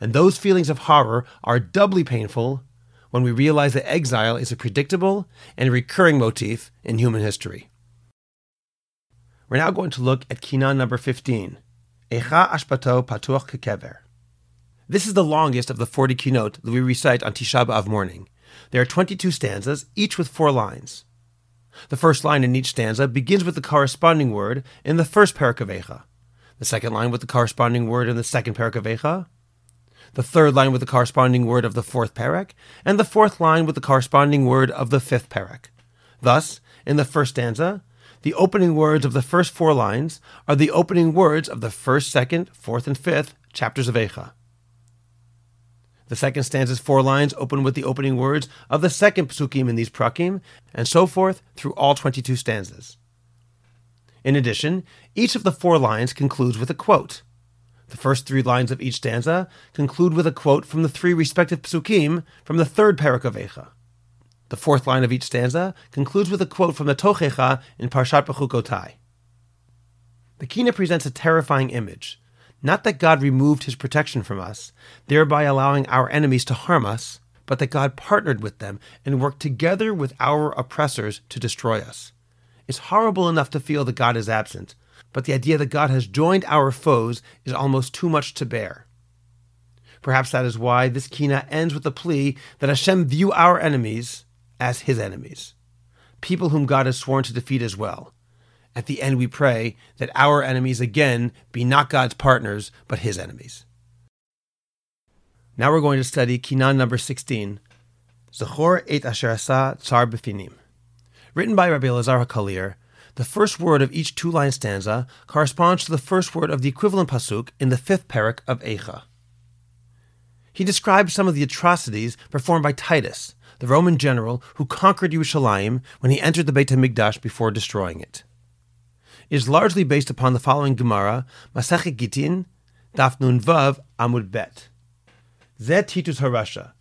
And those feelings of horror are doubly painful when we realize that exile is a predictable and recurring motif in human history. We're now going to look at Kinan number 15, Echa Ashpato Patuach Kekever. This is the longest of the 40 kinot that we recite on Tisha B'Av morning. There are 22 stanzas, each with four lines. The first line in each stanza begins with the corresponding word in the first parak of Echa, the second line with the corresponding word in the second parak of Echa, the third line with the corresponding word of the fourth parak, and the fourth line with the corresponding word of the fifth parak. Thus, in the first stanza, the opening words of the first four lines are the opening words of the first, second, fourth, and fifth chapters of Echa. The second stanza's four lines open with the opening words of the second psukim in these prakim, and so forth through all 22 stanzas. In addition, each of the four lines concludes with a quote. The first three lines of each stanza conclude with a quote from the three respective psukim from the third parak of Echa. The fourth line of each stanza concludes with a quote from the Tochecha in Parshat Bechukotai. The Kina presents a terrifying image not that God removed his protection from us, thereby allowing our enemies to harm us, but that God partnered with them and worked together with our oppressors to destroy us. It's horrible enough to feel that God is absent, but the idea that God has joined our foes is almost too much to bear. Perhaps that is why this kina ends with a plea that Hashem view our enemies as his enemies, people whom God has sworn to defeat as well, at the end, we pray that our enemies again be not God's partners, but his enemies. Now we're going to study Kinan number 16, Zachor et Asher Asa Tsar Befinim. Written by Rabbi Elazar HaKalir, the first word of each two line stanza corresponds to the first word of the equivalent pasuk in the fifth parak of Eicha. He describes some of the atrocities performed by Titus, the Roman general who conquered Yerushalayim when he entered the Beit HaMikdash before destroying it. it is largely based upon the following Gemara, Masechet Gitin, Daf Nun Vav Amud Bet. Zet Titus Harasha,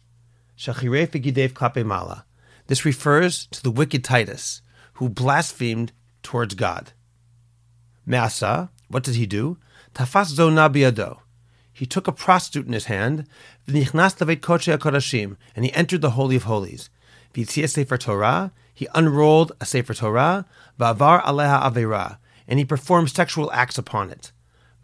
Shachiref Gidev Klape Mala. This refers to the wicked Titus, who blasphemed towards God. Me'asa, what did he do? Tafas Zona biado. He took a prostitute in his hand, and he entered the Holy of Holies. Sefer Torah, he unrolled a Sefer Torah, va'avar aleha avera, and he performed sexual acts upon it.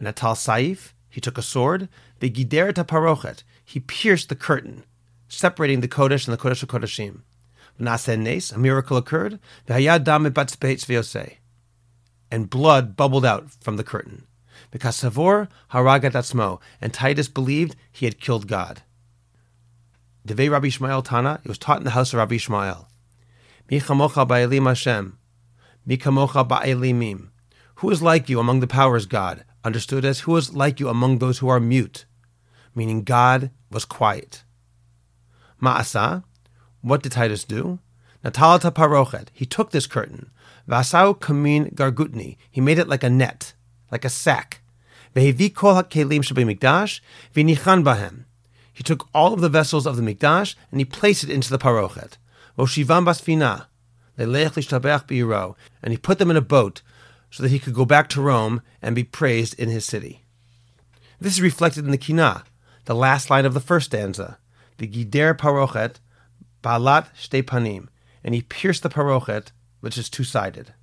Natal Saif, he took a sword, the Gideret Parochet, he pierced the curtain, separating the Kodesh and the Kodesh of Kodeshim. Nes, a miracle occurred, and blood bubbled out from the curtain. Because Savor haragat and Titus believed he had killed God. Devei Rabbi Ishmael Tana, it was taught in the house of Rabbi Ishmael. Mi chamocha ba'elim Hashem, mi kamocha ba'elimim. Who is like you among the powers, God? Understood as who is like you among those who are mute? Meaning God was quiet. Ma'asa, what did Titus do? Natalata parochet, he took this curtain. Vasau kamin gargutni, he made it like a net, like a sack. Vehevi kol hakelim mikdash, v'nichan bahem. He took all of the vessels of the mikdash and he placed it into the parochet. Voshivam basfina, and he put them in a boat so that he could go back to Rome and be praised in his city. This is reflected in the Kina, the last line of the first stanza, the Gider Parochet, Balat Shte Panim, and he pierced the Parochet, which is two sided.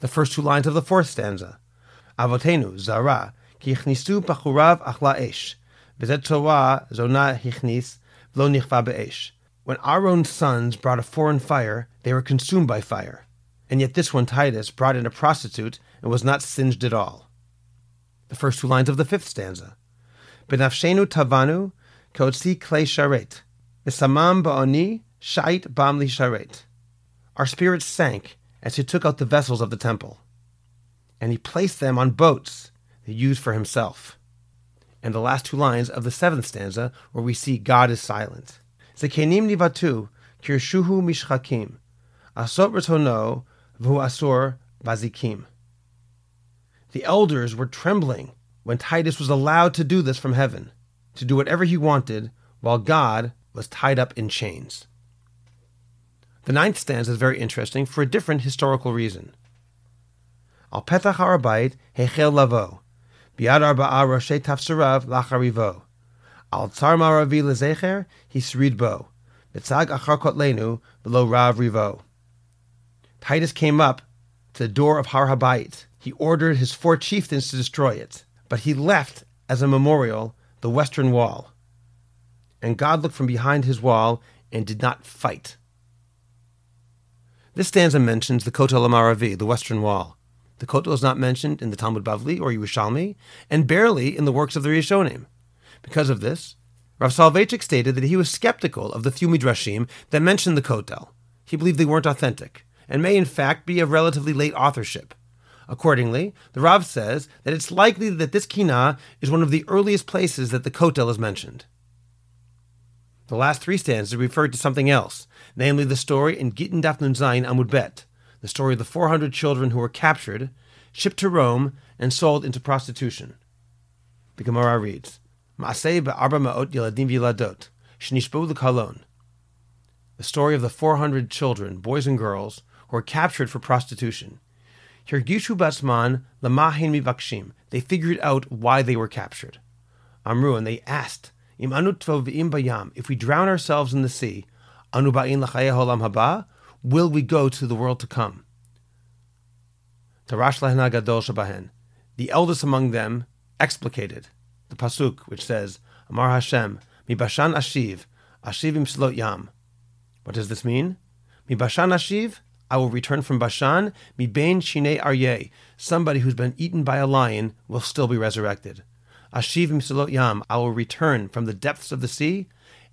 The first two lines of the fourth stanza, Avotenu, Zara, Ki Yichnisu Bachurav Achla Esh, Vizet Torah Zona Hichnis, Vlo Nichva Be'esh. When our own sons brought a foreign fire, they were consumed by fire and yet this one, Titus, brought in a prostitute and was not singed at all. The first two lines of the fifth stanza. Benafshenu tavanu kotsi klei sharet. Isamam ba'oni shait bamli sharet. Our spirits sank as he took out the vessels of the temple, and he placed them on boats he used for himself. And the last two lines of the seventh stanza, where we see God is silent. Zekenim nivatu kirshuhu mishchakim asot retono v'hu asor vazikim. The elders were trembling when Titus was allowed to do this from heaven, to do whatever he wanted, while God was tied up in chains. The ninth stanza is very interesting for a different historical reason. Al petach harabait hechel lavo, biad arba'a roshe tafsirav lacharivo. Al tsar maravi lezecher hisrid bo, mitzag achar kotlenu below rav rivo. Titus came up to the door of Har Habayit. He ordered his four chieftains to destroy it, but he left as a memorial the western wall. And God looked from behind his wall and did not fight. This stanza mentions the Kotel Amaravi, the western wall. The Kotel is not mentioned in the Talmud Bavli or Yerushalmi, and barely in the works of the Rishonim. Because of this, Rav Soloveitchik stated that he was skeptical of the few midrashim that mentioned the Kotel. He believed they weren't authentic, and may in fact be of relatively late authorship. Accordingly, the Rav says that it's likely that this Kina is one of the earliest places that the Kotel is mentioned. The last three stanzas refer to something else, namely the story in Gittin Daf Nun Zayin Amud Bet, the story of the 400 children who were captured, shipped to Rome, and sold into prostitution. The Gemara reads, Ma'aseh be'arba ma'ot yeladim v'yiladot, shnishbu l'kalon. The story of the 400 children, boys and girls, who were captured for prostitution. Hirgishu batsman lamahin mivakshim. They figured out why they were captured. Amru, and they asked, if we drown ourselves in the sea, anu ba'in holam will we go to the world to come? Tarash gadol shabahen. The eldest among them explicated the pasuk which says, Amar Hashem, mi bashan ashiv, ashivim slot yam. What does this mean? Mi bashan ashiv, I will return from Bashan, mi bain shine aryeh. Somebody who's been eaten by a lion will still be resurrected. Ashiv Misalot Yam, I will return from the depths of the sea.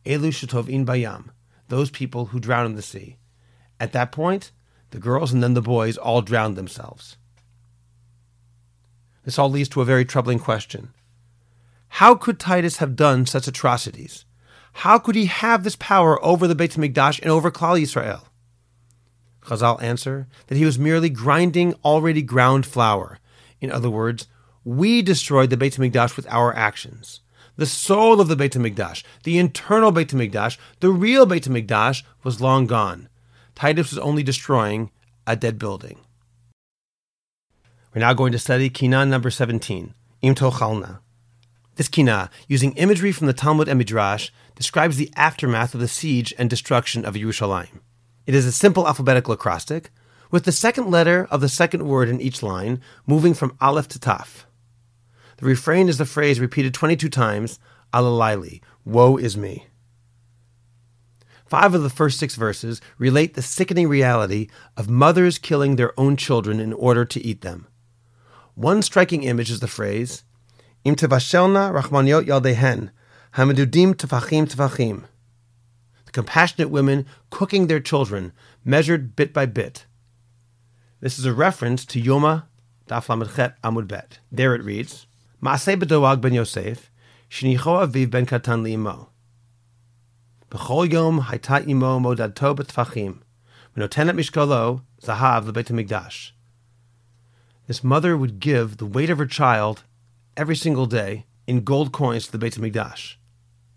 Elu in Bayam, those people who drown in the sea. At that point, the girls and then the boys all drowned themselves. This all leads to a very troubling question. How could Titus have done such atrocities? How could he have this power over the Beit HaMikdash and over Klal Yisrael? Chazal answer that he was merely grinding already ground flour. In other words, we destroyed the Beit HaMikdash with our actions. The soul of the Beit HaMikdash, the internal Beit HaMikdash, the real Beit HaMikdash was long gone. Titus was only destroying a dead building. We're now going to study Kina number 17, Im Tochalna. This Kina, using imagery from the Talmud and Midrash, describes the aftermath of the siege and destruction of Yerushalayim. It is a simple alphabetical acrostic, with the second letter of the second word in each line moving from Aleph to Taf. The refrain is the phrase repeated 22 times, Alalaili, woe is me. Five of the first six verses relate the sickening reality of mothers killing their own children in order to eat them. One striking image is the phrase, Im tevashelna rachmaniot yaldehen, hamadudim tefachim tefachim. The compassionate women cooking their children, measured bit by bit. This is a reference to Yoma Daf Lamed Amud Bet. There it reads, Maaseh b'Doeg ben Yosef, shnicho aviv ben katan li'imo. B'chol yom hayta imo modadto b'tfachim, v'notenet mishkolo zahav lebeit hamikdash. This mother would give the weight of her child every single day in gold coins to the Beit HaMikdash.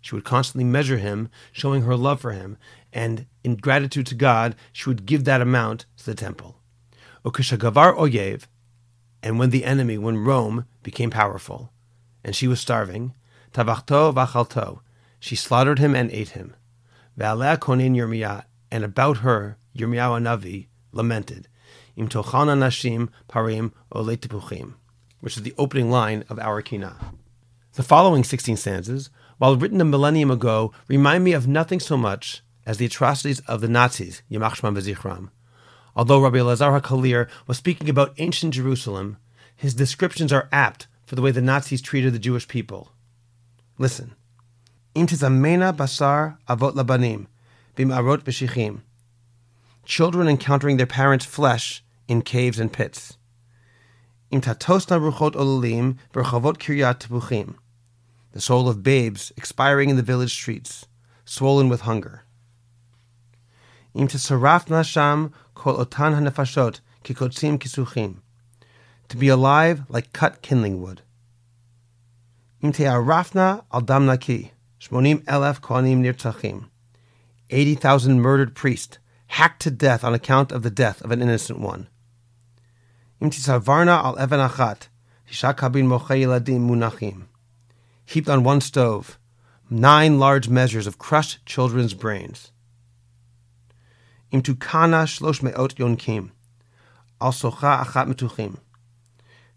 She would constantly measure him, showing her love for him, and in gratitude to God, she would give that amount to the temple. Ukishagavar oyev, and when the enemy, when Rome became powerful, and she was starving, tavachto vachalto, she slaughtered him and ate him. Ve'alea konin Yirmiyah, and about her Yirmiyahu Navi lamented, im tochana nashim parim oletipuchim, which is the opening line of our kina. The following 16 stanzas, while written a millennium ago, remind me of nothing so much as the atrocities of the Nazis, Yamach Shmam V'zichram, Although Rabbi Elazar HaKalir was speaking about ancient Jerusalem, his descriptions are apt for the way the Nazis treated the Jewish people. Listen. Im tizamena basar avot labanim, bim arot b'shichim. Children encountering their parents' flesh in caves and pits. Im tatosna ruchot olulim b'rechavot kiryat tebuchim. The soul of babes expiring in the village streets, swollen with hunger. Im tesarafna sham kol otan hanefashot kikotzim kisuchim. To be alive like cut kindling wood. Im te'arafna al naki, shmonim elef kohanim nirtzachim. 80,000 murdered priests, hacked to death on account of the death of an innocent one. Im al even achat, tishakabin mochei yeladim munachim. Heaped on one stove, nine large measures of crushed children's brains. Tukana shlosh me'ot yonkim, al socha achat metuchim.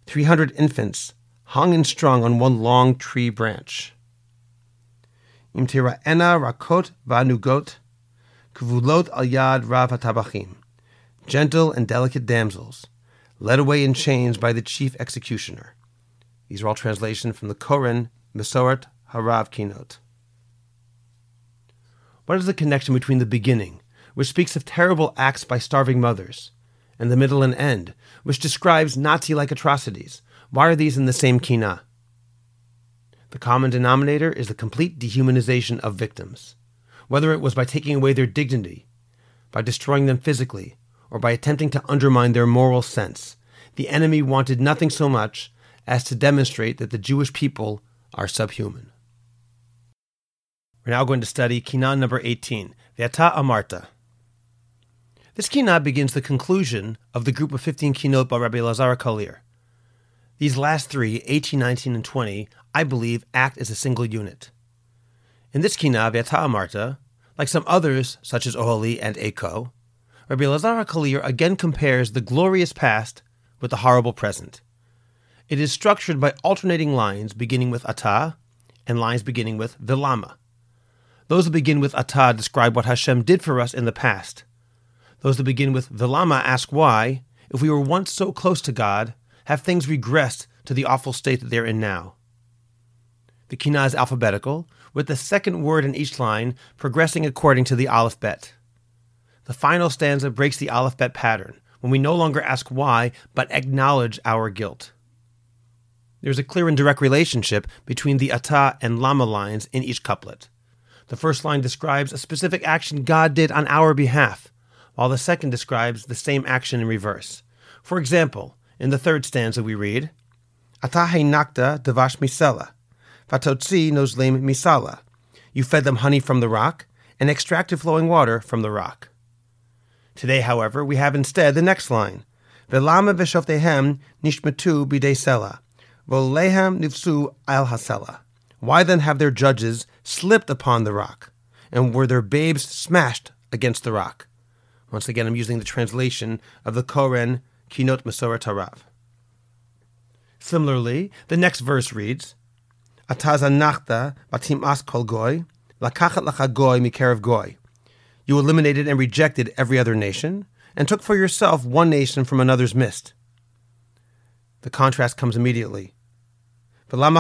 300 infants hung and strung on one long tree branch. Im ena rakot vanugot, kvulot al yad rav hatabachim, gentle and delicate damsels, led away in chains by the chief executioner. These are all translations from the Koren, Mesoret Harav Kinot. What is the connection between the beginning, which speaks of terrible acts by starving mothers, and the middle and end, which describes Nazi like atrocities? Why are these in the same kina? The common denominator is the complete dehumanization of victims, whether it was by taking away their dignity, by destroying them physically, or by attempting to undermine their moral sense. The enemy wanted nothing so much as to demonstrate that the Jewish people are subhuman. We're now going to study Kinah number 18, Ve'ata Amarta. This Kinah begins the conclusion of the group of 15 Kinot by Rabbi Lazar Kalir. These last three, 18, 19, and 20, I believe, act as a single unit. In this Kinah, Ve'ata Amarta, like some others, such as Oholi and Eko, Rabbi Lazar Kalir again compares the glorious past with the horrible present. It is structured by alternating lines beginning with Ata and lines beginning with Vilama. Those that begin with Ata describe what Hashem did for us in the past. Those that begin with Vilama ask why, if we were once so close to God, have things regressed to the awful state that they're in now. The Kinah is alphabetical, with the second word in each line progressing according to the Aleph Bet. The final stanza breaks the Aleph Bet pattern, when we no longer ask why, but acknowledge our guilt. There's a clear and direct relationship between the Ata and Lama lines in each couplet. The first line describes a specific action God did on our behalf, while the second describes the same action in reverse. For example, in the third stanza we read, Atahe nakta devash misela, fatotzi nozlim misala. You fed them honey from the rock, and extracted flowing water from the rock. Today, however, we have instead the next line, Velama v'shoftehem nishmetu bidei sela, volehem nifsu al. Why then have their judges slipped upon the rock, and were their babes smashed against the rock? Once again, I'm using the translation of the Koren Kinot Mesoret Harav. Similarly, the next verse reads, Atazanachta batim as kol goy, lakachat lacha goy mikerev goy. You eliminated and rejected every other nation, and took for yourself one nation from another's midst. The contrast comes immediately. Why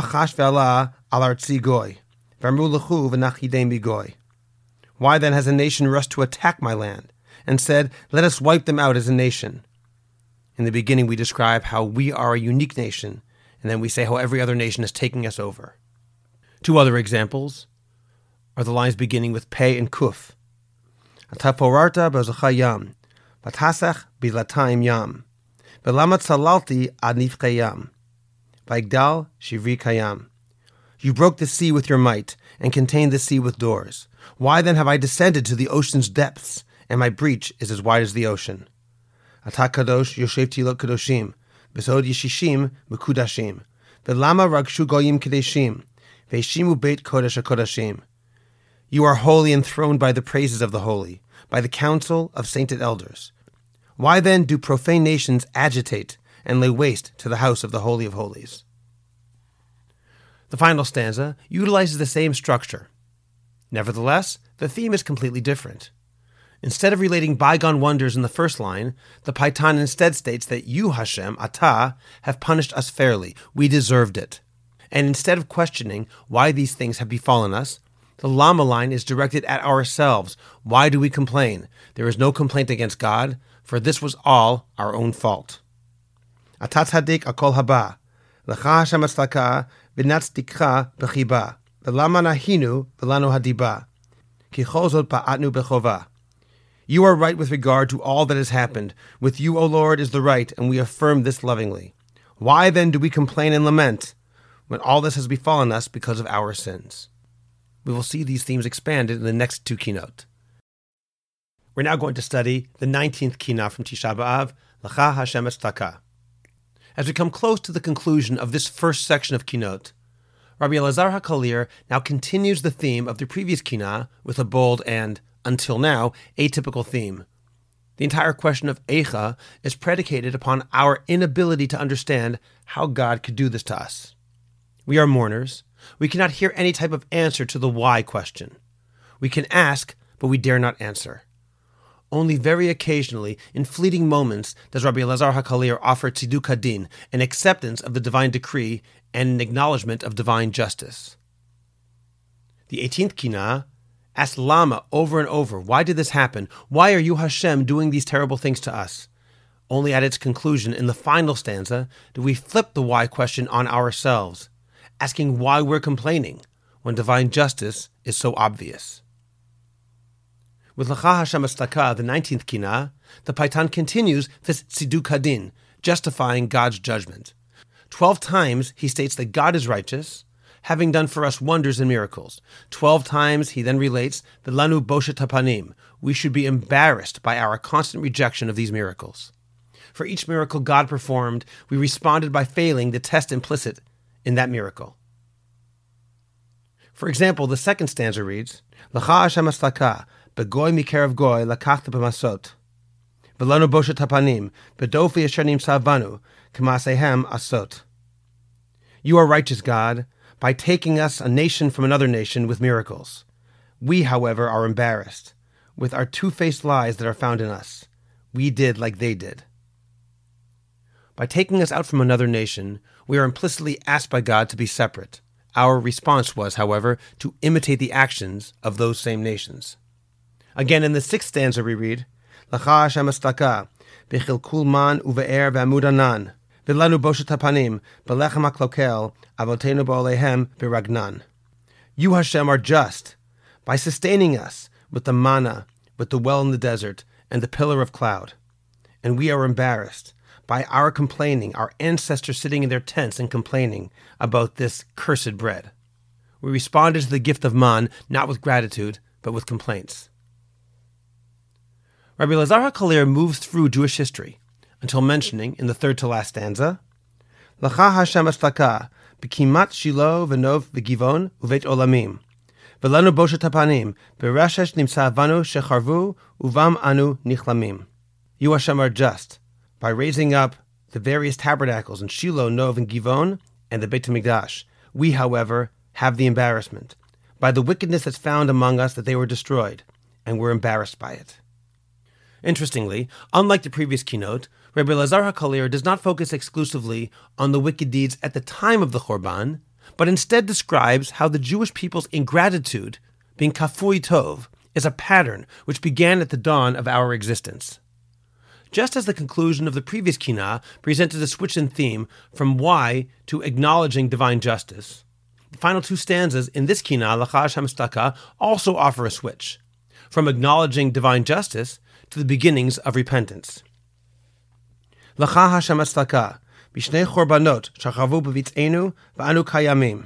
then has a nation rushed to attack my land and said, Let us wipe them out as a nation? In the beginning, we describe how we are a unique nation, and then we say how every other nation is taking us over. Two other examples are the lines beginning with Pei and Kuf. Ataforarta bazachayam, batasach bilataim yam, belamat salalti ad nifchayam. Vaigdal Shivri Kayam. You broke the sea with your might, and contained the sea with doors. Why then have I descended to the ocean's depths, and my breach is as wide as the ocean? Atakadosh Yoshev Tilot Kadoshim, Besod Yeshishim Mekudashim, Velama Ragshu Goyim Kadeshim, Veshimu Beit Kodesh HaKodashim. You are holy enthroned by the praises of the holy, by the counsel of sainted elders. Why then do profane nations agitate and lay waste to the house of the Holy of Holies. The final stanza utilizes the same structure. Nevertheless, the theme is completely different. Instead of relating bygone wonders in the first line, the Paitan instead states that you, Hashem, Ata, have punished us fairly. We deserved it. And instead of questioning why these things have befallen us, the Lama line is directed at ourselves. Why do we complain? There is no complaint against God, for this was all our own fault. Atat hadik akol haba, lecha Hashem atzlaka, v'natzdikcha b'chiba, v'lama nahinu v'lanu hadiba, ki chol pa'atnu b'chova. You are right with regard to all that has happened. With you, O Lord, is the right, and we affirm this lovingly. Why then do we complain and lament when all this has befallen us because of our sins? We will see these themes expanded in the next two kinot. We're now going to study the 19th kinot from Tisha B'Av, Lacha Hashem Tzedakah. As we come close to the conclusion of this first section of kinot, Rabbi Elazar HaKalir now continues the theme of the previous kina with a bold and, until now, atypical theme. The entire question of Eicha is predicated upon our inability to understand how God could do this to us. We are mourners. We cannot hear any type of answer to the why question. We can ask, but we dare not answer. Only very occasionally, in fleeting moments, does Rabbi Elazar HaKalir offer tziduk hadin, an acceptance of the divine decree and an acknowledgement of divine justice. The 18th Kina asks Lama over and over, Why did this happen? Why are you, Hashem, doing these terrible things to us? Only at its conclusion, in the final stanza, do we flip the why question on ourselves, asking why we're complaining when divine justice is so obvious. With Lacha Hashem Tzedakah, the 19th Kina, the Paitan continues this Tziduk Hadin, justifying God's judgment. Twelve times he states that God is righteous, having done for us wonders and miracles. Twelve times he then relates the Lanu Boshet Tapanim. We should be embarrassed by our constant rejection of these miracles. For each miracle God performed, we responded by failing the test implicit in that miracle. For example, the second stanza reads, L'cha Hashem begoy mikerev goy lakachta b'masot. V'lanu boshet bedofi asher savanu, k'masehem asot. You are righteous, God, by taking us, a nation from another nation, with miracles. We, however, are embarrassed with our two faced lies that are found in us. We did like they did. By taking us out from another nation, we are implicitly asked by God to be separate. Our response was, however, to imitate the actions of those same nations. Again, in the sixth stanza, we read, Lacha Hashem astaka, b'chilkul man uve'er ve'amud anan, v'lanu boshet b'lechem haklokel, avotenu b'ragnan. You, Hashem, are just by sustaining us with the manna, with the well in the desert, and the pillar of cloud. And we are embarrassed by our complaining, our ancestors sitting in their tents and complaining about this cursed bread. We responded to the gift of man not with gratitude, but with complaints. Rabbi Lazar HaKalir moves through Jewish history until mentioning, in the third to last stanza, Lacha Hashem Ashtaka, B'kimat Shilo v'nov v'givon uvet olamim, v'lanu boshet hapanim, b'reshesh nimsa shecharvu uvam anu nichlamim. You Hashem are just, by raising up the various tabernacles in Shiloh, Nov, and Givon, and the Beit HaMikdash. We, however, have the embarrassment, by the wickedness that's found among us that they were destroyed, and we're embarrassed by it. Interestingly, unlike the previous kinot, Rabbi Lazar HaKalir does not focus exclusively on the wicked deeds at the time of the Churban, but instead describes how the Jewish people's ingratitude, being kafui tov, is a pattern which began at the dawn of our existence. Just as the conclusion of the previous kina presented a switch in theme from why to acknowledging divine justice, the final two stanzas in this kina, Lacha Hashem Tzedakah, also offer a switch from acknowledging divine justice to the beginnings of repentance. Lacha Hashem Atzlaka, Bishnei Chorbanot, Shachavu B'vitzenu, V'anu Kayamim.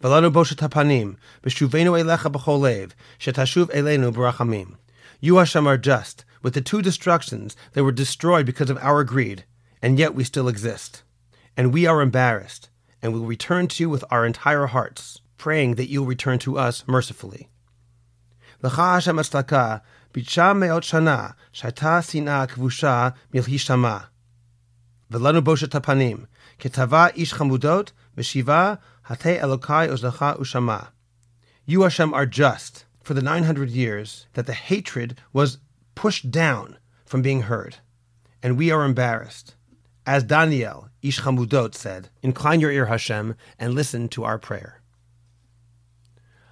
V'lanu Boshet HaPanim, B'shuvenu Elecha B'cholev, Shetashuv Elenu B'rachamim. You, Hashem, are just. With the two destructions, they were destroyed because of our greed, and yet we still exist. And we are embarrassed, and will return to you with our entire hearts, praying that you will return to us mercifully. לך השם הצדקה, בתשע מאות שנה, שהייתה שנאה כבושה מלהישמע. ולנו בושת הפנים, כתבה איש חמודות, ושיבה, הטה אלוקי אוזנך ושמע. You, Hashem, are just for the 900 years that the hatred was pushed down from being heard, and we are embarrassed. As Daniel, Ish Chamudot, said, Incline your ear, Hashem, and listen to our prayer.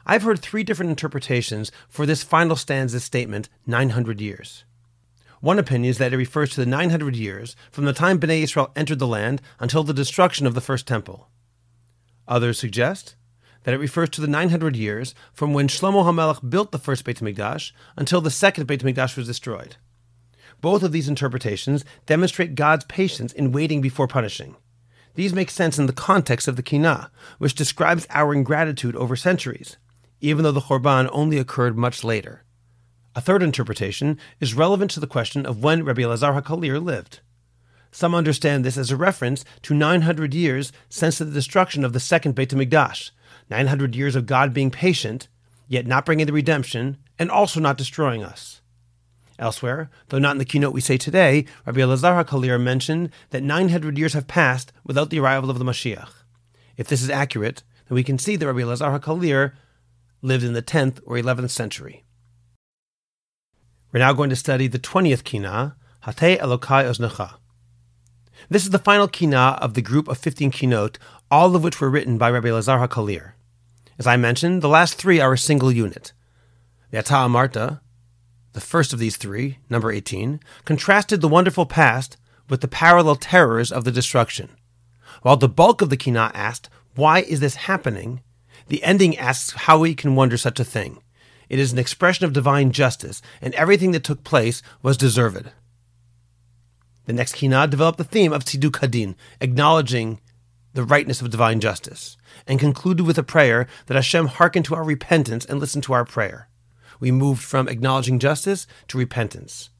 I've heard three different interpretations for this final stanza statement, 900 years. One opinion is that it refers to the 900 years from the time Bnei Israel entered the land until the destruction of the first temple. Others suggest that it refers to the 900 years from when Shlomo HaMelech built the first Beit HaMikdash until the second Beit HaMikdash was destroyed. Both of these interpretations demonstrate God's patience in waiting before punishing. These make sense in the context of the Kina, which describes our ingratitude over centuries, even though the Churban only occurred much later. A third interpretation is relevant to the question of when Rabbi Elazar HaKalir lived. Some understand this as a reference to 900 years since the destruction of the second Beit HaMikdash, 900 years of God being patient, yet not bringing the redemption, and also not destroying us. Elsewhere, though not in the kinot we say today, Rabbi Elazar HaKalir mentioned that 900 years have passed without the arrival of the Mashiach. If this is accurate, then we can see that Rabbi Elazar HaKalir lived in the 10th or 11th century. We're now going to study the 20th Kina, Hatei Elokai Oznecha. This is the final Kina of the group of 15 Kinot, all of which were written by Rabbi Lazar HaKalir. As I mentioned, the last three are a single unit. The Ata Amarta, the first of these three, number 18, contrasted the wonderful past with the parallel terrors of the destruction. While the bulk of the Kina asked, Why is this happening? The ending asks how we can wonder such a thing. It is an expression of divine justice, and everything that took place was deserved. The next Kina developed the theme of Tziduk Hadin, acknowledging the rightness of divine justice, and concluded with a prayer that Hashem hearken to our repentance and listen to our prayer. We moved from acknowledging justice to repentance.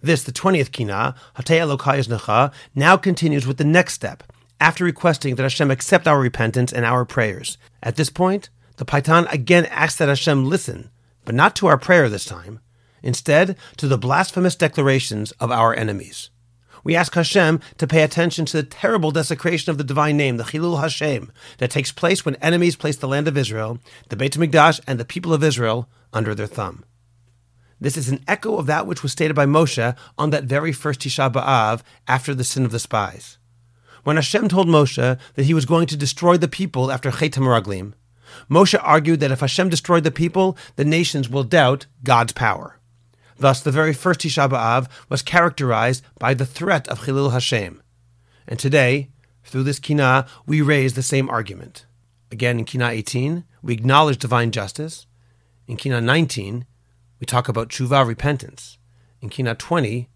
This, the 20th Kina, Hatei Necha, now continues with the next step, after requesting that Hashem accept our repentance and our prayers. At this point, the Paitan again asks that Hashem listen, but not to our prayer this time, instead to the blasphemous declarations of our enemies. We ask Hashem to pay attention to the terrible desecration of the divine name, the Chilul Hashem, that takes place when enemies place the land of Israel, the Beit HaMikdash, and the people of Israel under their thumb. This is an echo of that which was stated by Moshe on that very first Tisha B'Av after the sin of the spies. When Hashem told Moshe that he was going to destroy the people after Chet HaMeraglim, Moshe argued that if Hashem destroyed the people, the nations will doubt God's power. Thus, the very first Tisha B'Av was characterized by the threat of Chilul Hashem. And today, through this Kina, we raise the same argument. Again, in Kina 18, we acknowledge divine justice. In Kina 19, we talk about tshuva, repentance. In Kina 20,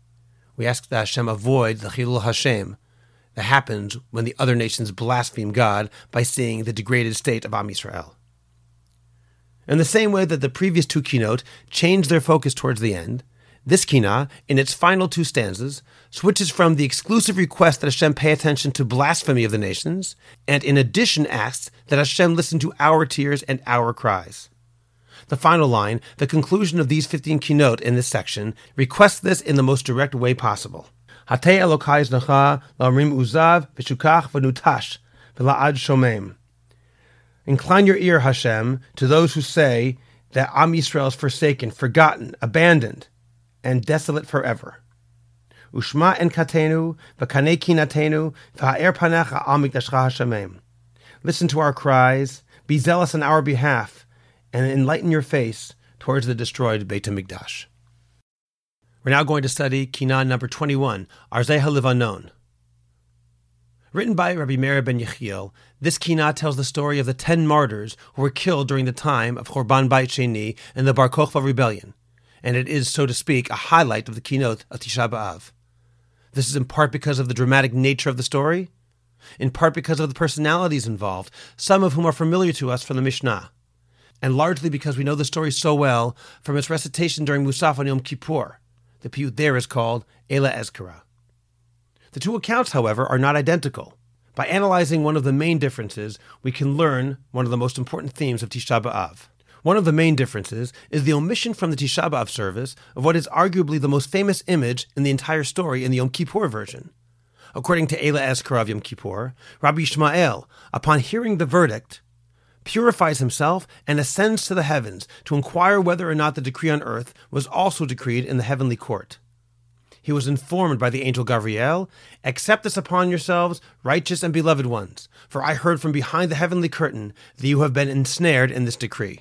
we ask that Hashem avoid the Chilul Hashem that happens when the other nations blaspheme God by seeing the degraded state of Am Yisrael. In the same way that the previous two kinot changed their focus towards the end, this kina, in its final two stanzas, switches from the exclusive request that Hashem pay attention to blasphemy of the nations, and in addition asks that Hashem listen to our tears and our cries. The final line, the conclusion of these 15 kinot in this section, requests this in the most direct way possible. Hatei Elokai Nacha La'amrim Uzav V'shukach V'nutash V'la'ad Shomem. Incline your ear, Hashem, to those who say that Am Yisrael is forsaken, forgotten, abandoned, and desolate forever. Ushma en katenu, v'kanei kinatenu, v'ha'er panecha al mikdashcha Hashem. Listen to our cries, be zealous on our behalf, and enlighten your face towards the destroyed Beit HaMikdash. We're now going to study Kina number 21, Arzei HaLivanon. Written by Rabbi Meir ben Yechiel, this Kinah tells the story of the ten martyrs who were killed during the time of Churban Bait Sheni and the Bar Kokhba rebellion, and it is, so to speak, a highlight of the kinot of Tisha B'Av. This is in part because of the dramatic nature of the story, in part because of the personalities involved, some of whom are familiar to us from the Mishnah, and largely because we know the story so well from its recitation during Musaf on Yom Kippur. The piyut there is called Ela Ezkara. The two accounts, however, are not identical. By analyzing one of the main differences, we can learn one of the most important themes of Tisha B'Av. One of the main differences is the omission from the Tisha B'Av service of what is arguably the most famous image in the entire story in the Yom Kippur version. According to Ela Ezkara of Yom Kippur, Rabbi Ishmael, upon hearing the verdict, purifies himself and ascends to the heavens to inquire whether or not the decree on earth was also decreed in the heavenly court he was informed by the angel Gabriel, Accept this upon yourselves, righteous and beloved ones, for I heard from behind the heavenly curtain that you have been ensnared in this decree.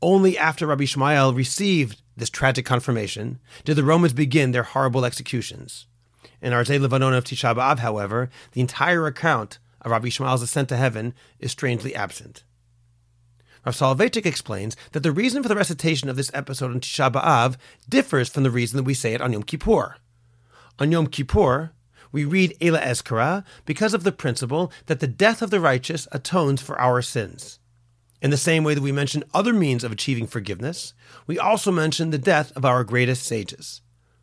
Only after Rabbi Ishmael received this tragic confirmation did the Romans begin their horrible executions. In Arzei Levanon of Tisha B'Av, however, the entire account Rabbi Ishmael's ascent to heaven is strangely absent. Rav Soloveitchik explains that the reason for the recitation of this episode on Tisha B'Av differs from the reason that we say it on Yom Kippur. On Yom Kippur, we read Ela Ezkara because of the principle that the death of the righteous atones for our sins. In the same way that we mention other means of achieving forgiveness, we also mention the death of our greatest sages.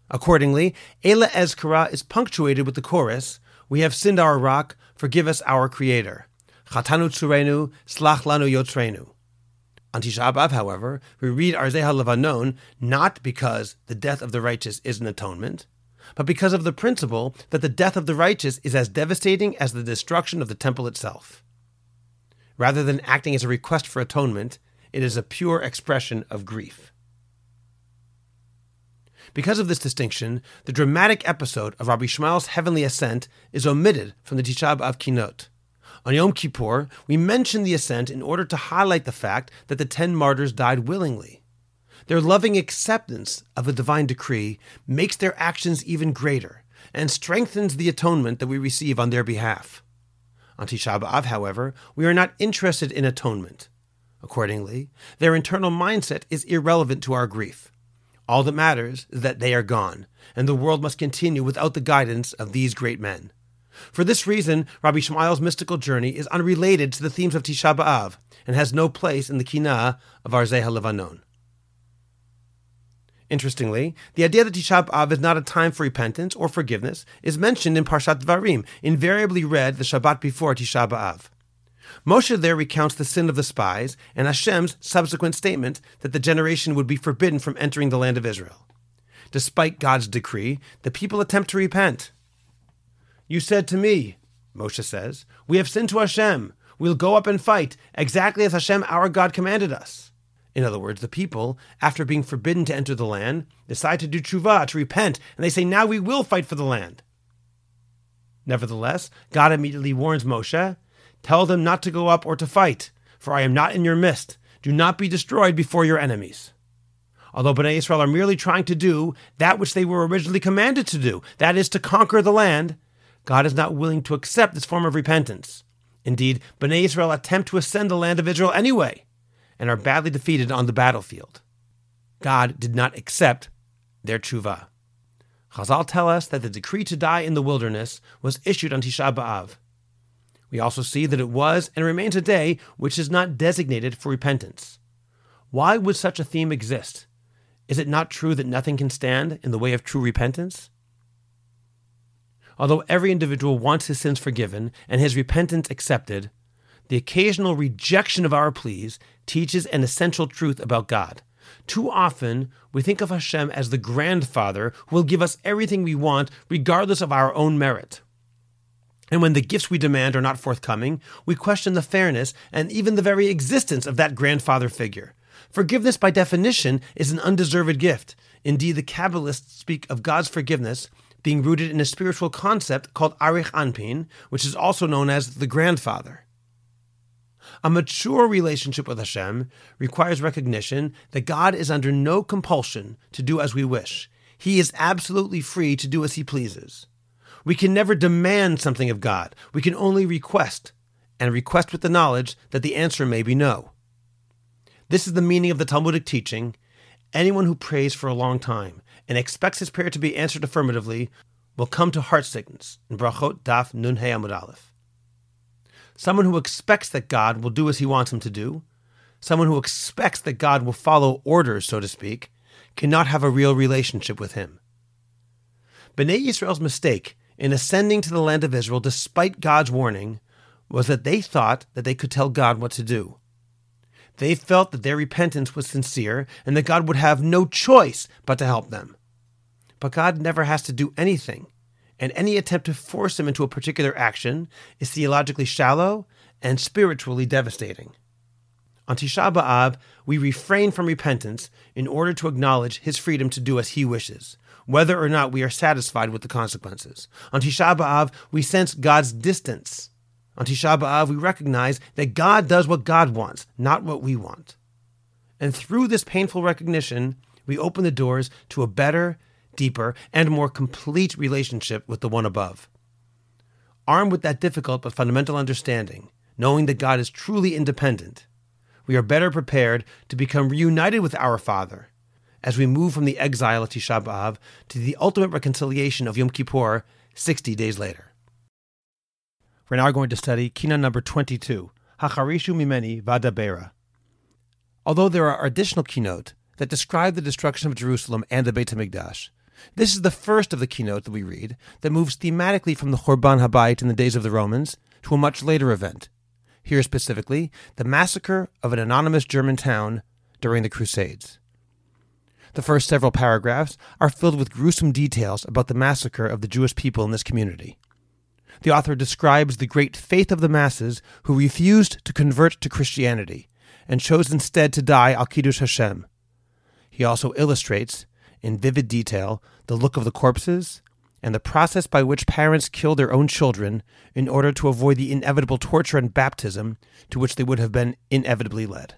Accordingly, Ela Ezkara is punctuated with the chorus, We have sinned our rock, forgive us our creator. Chatanu tsurenu, slach lanu yotrenu. On Tisha B'Av, however, we read Arzei HaLevanon not because the death of the righteous is an atonement, but because of the principle that the death of the righteous is as devastating as the destruction of the temple itself. Rather than acting as a request for atonement, it is a pure expression of grief. Because of this distinction, the dramatic episode of Rabbi Ishmael's heavenly ascent is omitted from the Tisha B'Av Kinot. On Yom Kippur, we mention the ascent in order to highlight the fact that the ten martyrs died willingly. Their loving acceptance of the divine decree makes their actions even greater and strengthens the atonement that we receive on their behalf. On Tisha B'Av, however, we are not interested in atonement. Accordingly, their internal mindset is irrelevant to our grief. All that matters is that they are gone, and the world must continue without the guidance of these great men. For this reason, Rabbi Ishmael's mystical journey is unrelated to the themes of Tisha B'Av and has no place in the Kinah of Arzei HaLevanon. Interestingly, the idea that Tisha B'Av is not a time for repentance or forgiveness is mentioned in Parshat Dvarim, invariably read the Shabbat before Tisha B'Av. Moshe there recounts the sin of the spies and Hashem's subsequent statement that the generation would be forbidden from entering the land of Israel. Despite God's decree, the people attempt to repent. You said to me, Moshe says, We have sinned to Hashem. We'll go up and fight, exactly as Hashem our God commanded us. In other words, the people, after being forbidden to enter the land, decide to do tshuva, to repent, and they say, Now we will fight for the land. Nevertheless, God immediately warns Moshe Tell them not to go up or to fight, for I am not in your midst. Do not be destroyed before your enemies. Although Bnei Israel are merely trying to do that which they were originally commanded to do, that is, to conquer the land, God is not willing to accept this form of repentance. Indeed, Bnei Israel attempt to ascend the land of Israel anyway, and are badly defeated on the battlefield. God did not accept their tshuva. Chazal tell us that the decree to die in the wilderness was issued on Tisha B'Av. We also see that it was and remains a day which is not designated for repentance. Why would such a theme exist? Is it not true that nothing can stand in the way of true repentance? Although every individual wants his sins forgiven and his repentance accepted, the occasional rejection of our pleas teaches an essential truth about God. Too often, we think of Hashem as the grandfather who will give us everything we want regardless of our own merit. And when the gifts we demand are not forthcoming, we question the fairness and even the very existence of that grandfather figure. Forgiveness, by definition, is an undeserved gift. Indeed, the Kabbalists speak of God's forgiveness being rooted in a spiritual concept called Arich Anpin, which is also known as the grandfather. A mature relationship with Hashem requires recognition that God is under no compulsion to do as we wish. He is absolutely free to do as he pleases. We can never demand something of God. We can only request, and request with the knowledge that the answer may be no. This is the meaning of the Talmudic teaching anyone who prays for a long time and expects his prayer to be answered affirmatively will come to heart sickness in Brachot Daf Nun Hey Amud Aleph. Someone who expects that God will do as he wants him to do, someone who expects that God will follow orders, so to speak, cannot have a real relationship with him. Bnei Yisrael's mistake in ascending to the land of Israel despite God's warning was that they thought that they could tell God what to do. They felt that their repentance was sincere and that God would have no choice but to help them. But God never has to do anything, and any attempt to force him into a particular action is theologically shallow and spiritually devastating. On Tisha B'Av, we refrain from repentance in order to acknowledge his freedom to do as he wishes, whether or not we are satisfied with the consequences. On Tisha B'Av, we sense God's distance on Tisha B'Av, we recognize that God does what God wants, not what we want. And through this painful recognition, we open the doors to a better, deeper, and more complete relationship with the one above. Armed with that difficult but fundamental understanding, knowing that God is truly independent, we are better prepared to become reunited with our Father as we move from the exile of Tisha B'Av to the ultimate reconciliation of Yom Kippur 60 days later. We're now going to study Kina number 22, Hacharishu Mimeni Vadabera. Although there are additional kinot that describe the destruction of Jerusalem and the Beit HaMikdash, this is the first of the kinot that we read that moves thematically from the Churban Habayit in the days of the Romans to a much later event. Here specifically, the massacre of an anonymous German town during the Crusades. The first several paragraphs are filled with gruesome details about the massacre of the Jewish people in this community. The author describes the great faith of the masses who refused to convert to Christianity and chose instead to die al Kiddush Hashem. He also illustrates, in vivid detail, the look of the corpses and the process by which parents kill their own children in order to avoid the inevitable torture and baptism to which they would have been inevitably led.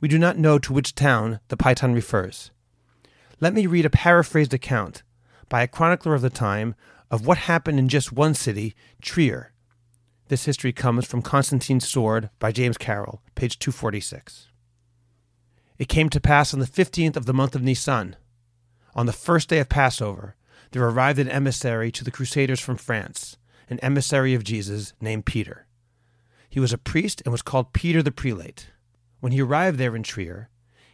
We do not know to which town the Paytan refers. Let me read a paraphrased account by a chronicler of the time of what happened in just one city, Trier. This history comes from Constantine's Sword by James Carroll, page 246. It came to pass on the fifteenth of the month of Nisan, on the first day of Passover, there arrived an emissary to the Crusaders from France, an emissary of Jesus named Peter. He was a priest and was called Peter the Prelate. When he arrived there in Trier,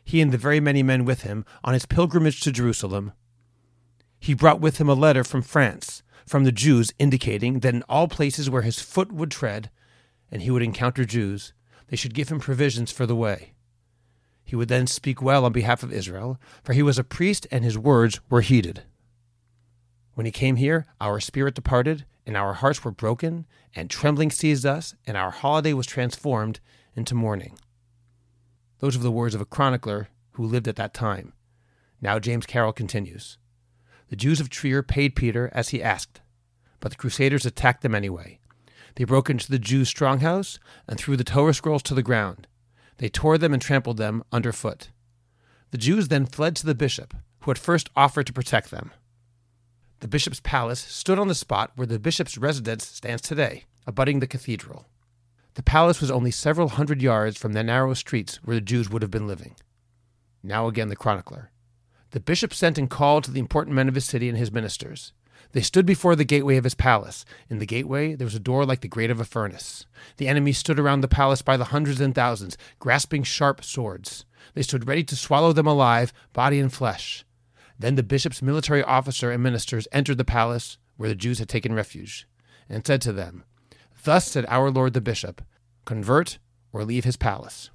he and the very many men with him on his pilgrimage to Jerusalem, he brought with him a letter from France, from the Jews, indicating that in all places where his foot would tread, and he would encounter Jews, they should give him provisions for the way. He would then speak well on behalf of Israel, for he was a priest and his words were heeded. When he came here, our spirit departed, and our hearts were broken, and trembling seized us, and our holiday was transformed into mourning. Those are the words of a chronicler who lived at that time. Now James Carroll continues The Jews of Trier paid Peter as he asked, but the Crusaders attacked them anyway. They broke into the Jews' stronghouse and threw the Torah scrolls to the ground they tore them and trampled them underfoot. The Jews then fled to the bishop, who at first offered to protect them. The bishop's palace stood on the spot where the bishop's residence stands today, abutting the cathedral. The palace was only several hundred yards from the narrow streets where the Jews would have been living. Now again the chronicler. The bishop sent and called to the important men of his city and his ministers. They stood before the gateway of his palace. In the gateway there was a door like the grate of a furnace. The enemy stood around the palace by the hundreds and thousands, grasping sharp swords. They stood ready to swallow them alive, body and flesh. Then the bishop's military officer and ministers entered the palace where the Jews had taken refuge, and said to them, Thus said our Lord the bishop, convert or leave his palace.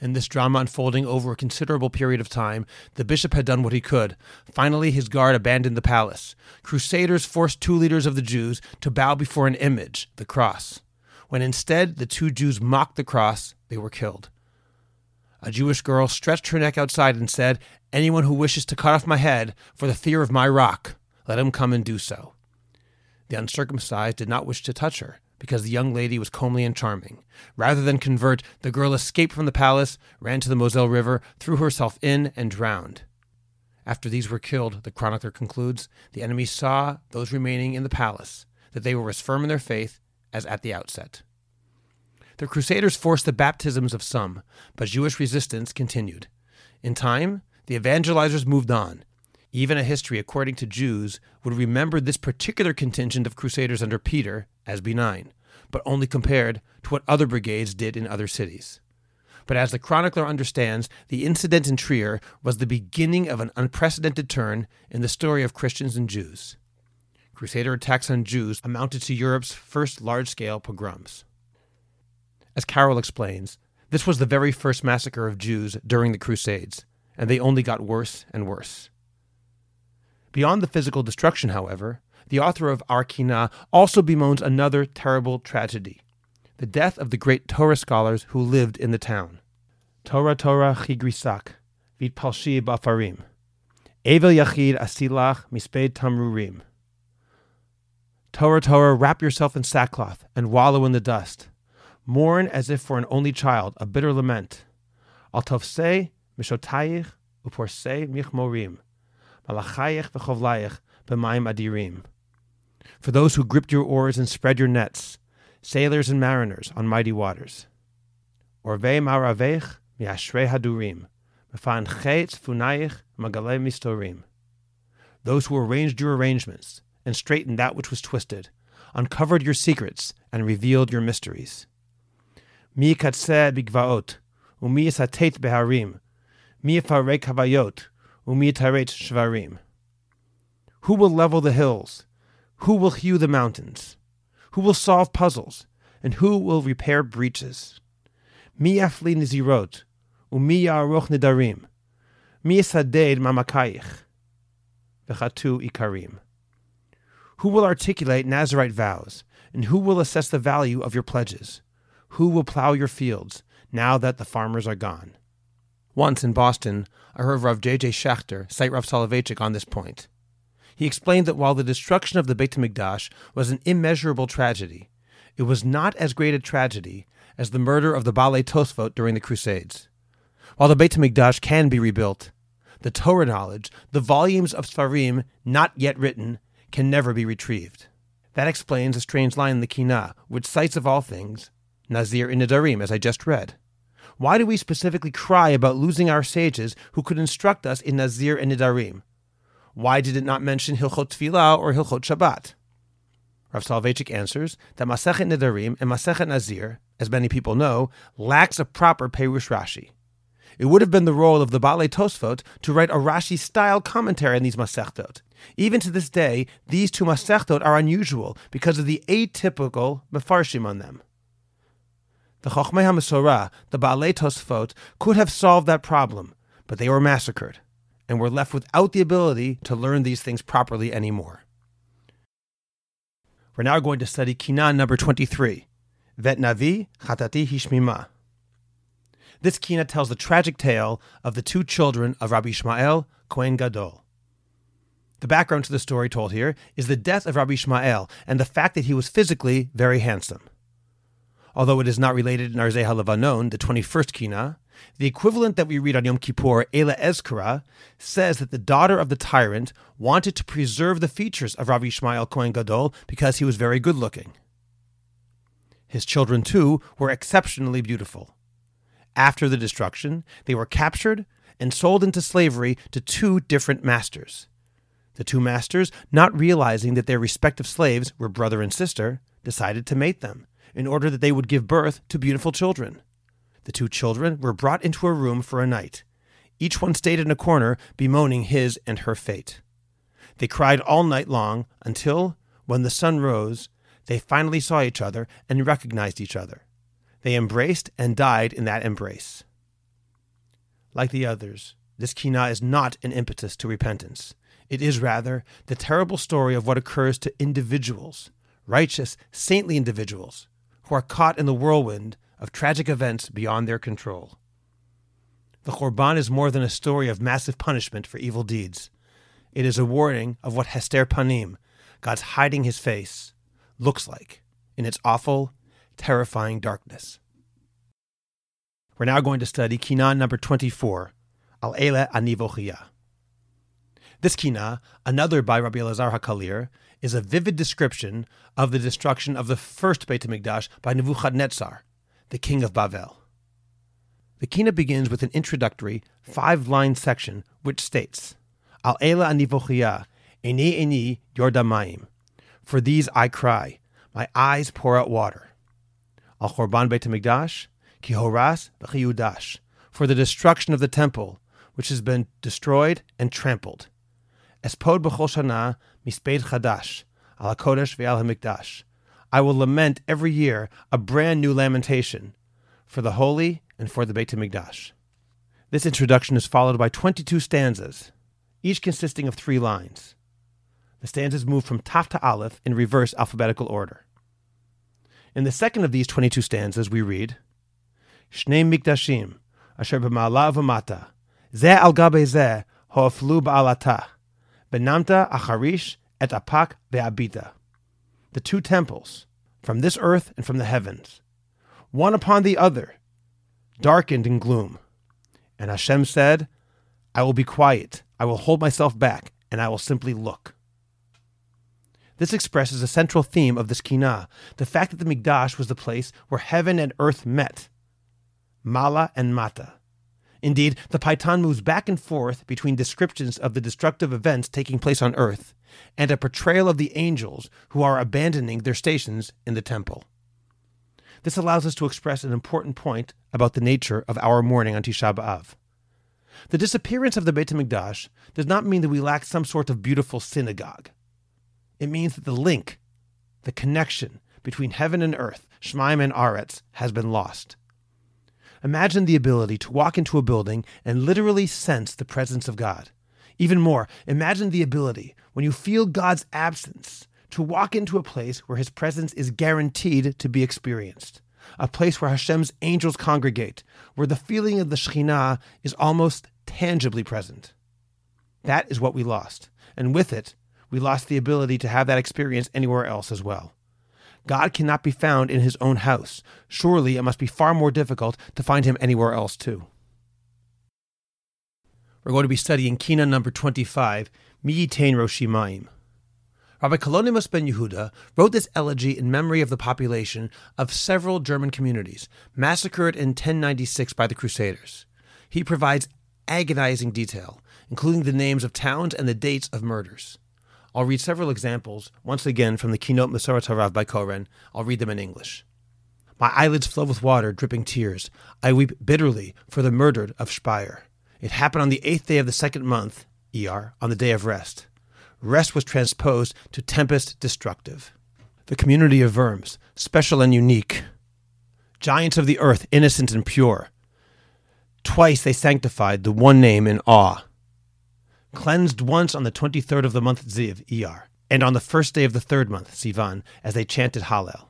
And this drama unfolding over a considerable period of time, the bishop had done what he could. Finally, his guard abandoned the palace. Crusaders forced two leaders of the Jews to bow before an image, the cross. When instead the two Jews mocked the cross, they were killed. A Jewish girl stretched her neck outside and said, Anyone who wishes to cut off my head for the fear of my rock, let him come and do so. The uncircumcised did not wish to touch her because the young lady was comely and charming. Rather than convert, the girl escaped from the palace, ran to the Moselle River, threw herself in, and drowned. After these were killed, the chronicler concludes, the enemy saw those remaining in the palace, that they were as firm in their faith as at the outset. The Crusaders forced the baptisms of some, but Jewish resistance continued. In time, the evangelizers moved on. Even a history, according to Jews, would remember this particular contingent of Crusaders under Peter as benign, but only compared to what other brigades did in other cities. But as the chronicler understands, the incident in Trier was the beginning of an unprecedented turn in the story of Christians and Jews. Crusader attacks on Jews amounted to Europe's first large scale pogroms. As Carroll explains, this was the very first massacre of Jews during the Crusades, and they only got worse and worse. Beyond the physical destruction, however, the author of Our Kina also bemoans another terrible tragedy the death of the great Torah scholars who lived in the town. Torah Torah chigrisak, vit palshi bafarim. Evel yachid asilach misped tamrurim. Torah Torah, wrap yourself in sackcloth and wallow in the dust. Mourn as if for an only child, a bitter lament. Al tovsei mishotayich uporsei michmorim. For those who gripped your oars and spread your nets, sailors and mariners on mighty waters. Orvei maravech miashrei hadurim, mefan chetz funayich magale mistorim. Those who arranged your arrangements and straightened that which was twisted, uncovered your secrets and revealed your mysteries. Mi katzeh bigvaot, umi yisatet beharim, mi yifarek havayot, umi yitaret shvarim. Who will level the hills? Who will hew the mountains? Who will solve puzzles? And who will repair breaches? Mi yafli nizirot, umi ya'aroch nedarim, mi yisaded mamakayich, v'chatu ikarim. Who will articulate Nazarite vows? And who will assess the value of your pledges? Who will plow your fields now that the farmers are gone? Once in Boston, I heard Rav J.J. Schachter cite Rav Soloveitchik on this point. He explained that while the destruction of the Beit HaMikdash was an immeasurable tragedy, it was not as great a tragedy as the murder of the Baalei Tosfot during the Crusades. While the Beit HaMikdash can be rebuilt, the Torah knowledge, the volumes of Sfarim not yet written, can never be retrieved. That explains a strange line in the Kinah, which cites of all things Nazir in Nidarim, as I just read. Why do we specifically cry about losing our sages who could instruct us in Nazir and Nidarim? Why did it not mention Hilchot Tfilah or Hilchot Shabbat? Rav Soloveitchik answers that Masechet Nidarim and Masechet Nazir, as many people know, lacks a proper Perush Rashi. It would have been the role of the Baalei Tosfot to write a Rashi-style commentary on these Masechtot. Even to this day, these two Masechtot are unusual because of the atypical Mefarshim on them. The Chochmei HaMesorah, the Baalei Tosfot, could have solved that problem, but they were massacred and were left without the ability to learn these things properly anymore. We're now going to study Kina number 23, Vet Navi Chatati Hishmima. This Kina tells the tragic tale of the two children of Rabbi Ishmael, Kohen Gadol. The background to the story told here is the death of Rabbi Ishmael and the fact that he was physically very handsome. Although it is not related in Arzei HaLevanon, the 21st Kina, the equivalent that we read on Yom Kippur, Ela Ezkara, says that the daughter of the tyrant wanted to preserve the features of Rabbi Ishmael Kohen Gadol because he was very good looking. His children, too, were exceptionally beautiful. After the destruction, they were captured and sold into slavery to two different masters. The two masters, not realizing that their respective slaves were brother and sister, decided to mate them in order that they would give birth to beautiful children. The two children were brought into a room for a night. Each one stayed in a corner, bemoaning his and her fate. They cried all night long until, when the sun rose, they finally saw each other and recognized each other. They embraced and died in that embrace. Like the others, this kina is not an impetus to repentance. It is rather the terrible story of what occurs to individuals, righteous, saintly individuals, who are caught in the whirlwind of tragic events beyond their control. The Churban is more than a story of massive punishment for evil deeds. It is a warning of what Hester Panim, God's hiding his face, looks like in its awful, terrifying darkness. We're now going to study Kina number 24, Al Ele Anivochia. This Kina, another by Rabbi Elazar HaKalir, is a vivid description of the destruction of the first Beit HaMikdash by Nebuchadnezzar, the king of Bavel. The Kina begins with an introductory five line section which states, Al Ela anivochia, eni eni yordamayim. For these I cry, my eyes pour out water. Al Churban Beit HaMikdash, ki horas v'chiyudash. For the destruction of the temple, which has been destroyed and trampled. Espod b'chol shana chadash, al HaKodesh ve'al HaMikdash. I will lament every year a brand new lamentation for the holy and for the Beit HaMikdash. This introduction is followed by 22 stanzas, each consisting of three lines. The stanzas move from Taf to Aleph in reverse alphabetical order. In the second of these 22 stanzas, we read, Shnei Mikdashim, asher b'ma'ala v'mata, zeh al gabe zeh, ho'aflu ba'alata, benamta acharish et apak ve'abita the two temples, from this earth and from the heavens, one upon the other, darkened in gloom. And Hashem said, I will be quiet, I will hold myself back, and I will simply look. This expresses a central theme of this Kinah, the fact that the Mikdash was the place where heaven and earth met, Mala and Mata. Indeed, the Paytan moves back and forth between descriptions of the destructive events taking place on earth and a portrayal of the angels who are abandoning their stations in the temple. This allows us to express an important point about the nature of our mourning on Tisha B'Av. The disappearance of the Beit HaMikdash does not mean that we lack some sort of beautiful synagogue. It means that the link, the connection between heaven and earth, Shemaim and Aretz, has been lost. Imagine the ability to walk into a building and literally sense the presence of God. Even more, imagine the ability, when you feel God's absence, to walk into a place where his presence is guaranteed to be experienced. A place where Hashem's angels congregate, where the feeling of the Shekhinah is almost tangibly present. That is what we lost. And with it, we lost the ability to have that experience anywhere else as well. God cannot be found in his own house. Surely it must be far more difficult to find him anywhere else, too. We're going to be studying Kina number 25, Miyitain Roshimaim. Rabbi Kalonymus ben Yehuda wrote this elegy in memory of the population of several German communities massacred in 1096 by the Crusaders. He provides agonizing detail, including the names of towns and the dates of murders. I'll read several examples, once again from the Kinot Mesoret HaRav by Koren. I'll read them in English. My eyelids flow with water, dripping tears. I weep bitterly for the murdered of Speyer. It happened on the eighth day of the second month, ER, on the day of rest. Rest was transposed to tempest destructive. The community of Worms, special and unique. Giants of the earth, innocent and pure. Twice they sanctified the one name in awe cleansed once on the 23rd of the month Ziv, Iyar, and on the first day of the third month, Sivan, as they chanted Hallel.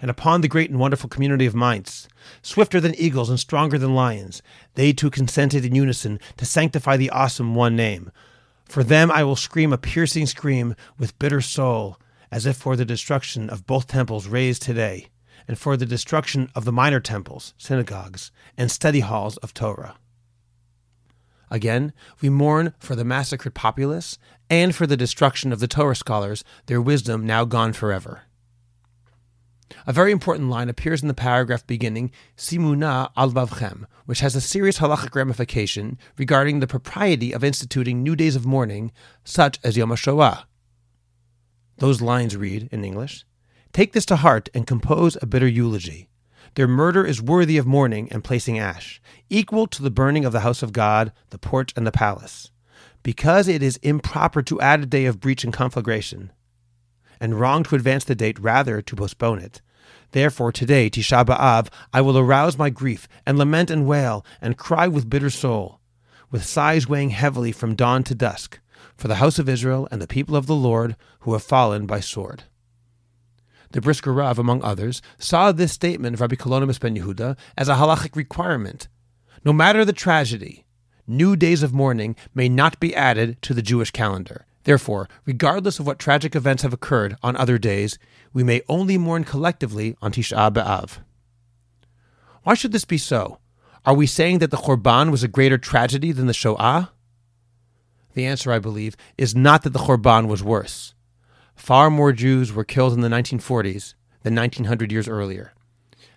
And upon the great and wonderful community of Mainz, swifter than eagles and stronger than lions, they too consented in unison to sanctify the awesome one name. For them I will scream a piercing scream with bitter soul, as if for the destruction of both temples raised today, and for the destruction of the minor temples, synagogues, and study halls of Torah. Again, we mourn for the massacred populace and for the destruction of the Torah scholars, their wisdom now gone forever. A very important line appears in the paragraph beginning Simuna al Vavchem, which has a serious halachic ramification regarding the propriety of instituting new days of mourning, such as Yom HaShoah. Those lines read, in English, Take this to heart and compose a bitter eulogy. Their murder is worthy of mourning and placing ash, equal to the burning of the house of God, the porch, and the palace, because it is improper to add a day of breach and conflagration, and wrong to advance the date rather to postpone it. Therefore, today, Tisha B'Av, I will arouse my grief, and lament and wail, and cry with bitter soul, with sighs weighing heavily from dawn to dusk, for the house of Israel and the people of the Lord who have fallen by sword. The Brisker Rav, among others, saw this statement of Rabbi Kalonymus ben Yehuda as a halachic requirement. No matter the tragedy, new days of mourning may not be added to the Jewish calendar. Therefore, regardless of what tragic events have occurred on other days, we may only mourn collectively on Tisha B'Av. Why should this be so? Are we saying that the Churban was a greater tragedy than the Shoah? The answer, I believe, is not that the Churban was worse far more Jews were killed in the 1940s than 1900 years earlier.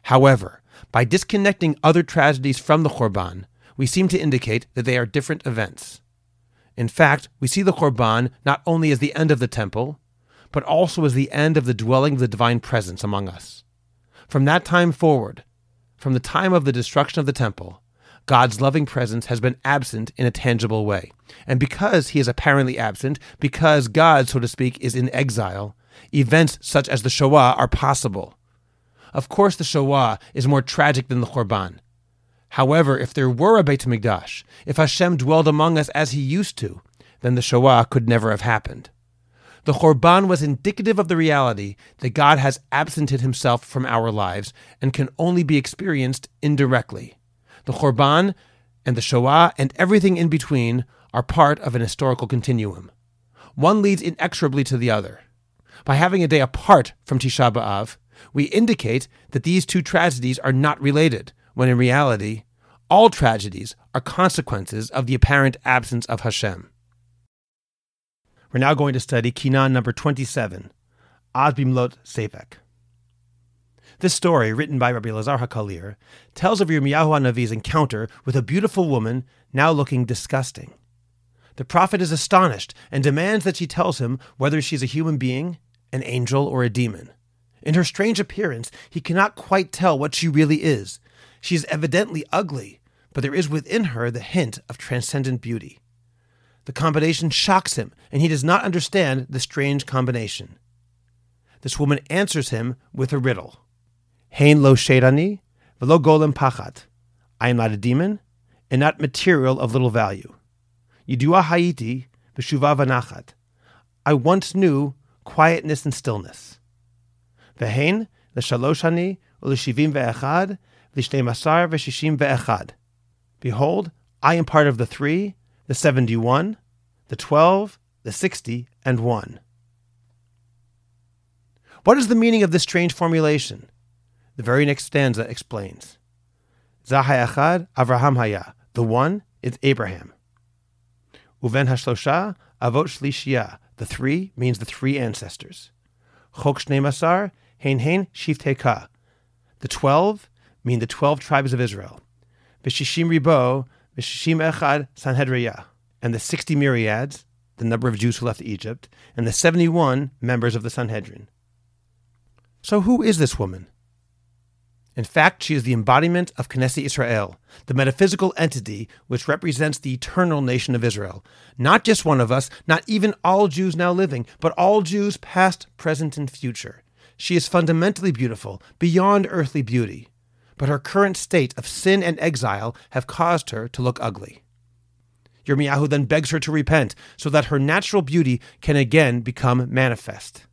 However, by disconnecting other tragedies from the Churban, we seem to indicate that they are different events. In fact, we see the Churban not only as the end of the temple, but also as the end of the dwelling of the divine presence among us. From that time forward, from the time of the destruction of the temple, God's loving presence has been absent in a tangible way. And because he is apparently absent, because God, so to speak, is in exile, events such as the Shoah are possible. Of course, the Shoah is more tragic than the Churban. However, if there were a Beit HaMikdash, if Hashem dwelled among us as he used to, then the Shoah could never have happened. The Churban was indicative of the reality that God has absented himself from our lives and can only be experienced indirectly. The Churban and the Shoah and everything in between are part of an historical continuum. One leads inexorably to the other. By having a day apart from Tisha B'Av, we indicate that these two tragedies are not related, when in reality, all tragedies are consequences of the apparent absence of Hashem. We're now going to study Kina number 27, Az Bimlot Sefek. This story, written by Rabbi Lazar HaKalir, tells of Yirmiyahu HaNavi's encounter with a beautiful woman now looking disgusting. The prophet is astonished and demands that she tells him whether she's a human being, an angel, or a demon. In her strange appearance, he cannot quite tell what she really is. She is evidently ugly, but there is within her the hint of transcendent beauty. The combination shocks him, and he does not understand the strange combination. This woman answers him with a riddle. Hein lo shedani, velo golem pachat. I am not a demon, and not material of little value. Yidua haiti, v'shuva vanachat. I once knew quietness and stillness. Vehein l'shaloshani u'l'shivim ve'echad v'shtei masar v'shishim ve'echad. Behold, I am part of the three, the seventy-one, the twelve, the sixty, and one. What is the meaning of this strange formulation? The very next stanza explains. Zahayachad Avraham Haya. The one is Abraham. Uven Hashlosha Avot Shlishia. The three means the three ancestors. Chok Shnei Masar Hein Hein Shifteka. The twelve mean the twelve tribes of Israel. Bishishim Ribo Bishishim Echad Sanhedriya. And the sixty myriads, the number of Jews who left Egypt, and the seventy-one members of the Sanhedrin. So who is this woman? In fact, she is the embodiment of Knesset Israel, the metaphysical entity which represents the eternal nation of Israel. Not just one of us, not even all Jews now living, but all Jews past, present, and future. She is fundamentally beautiful, beyond earthly beauty. But her current state of sin and exile have caused her to look ugly. Yirmiyahu then begs her to repent so that her natural beauty can again become manifest.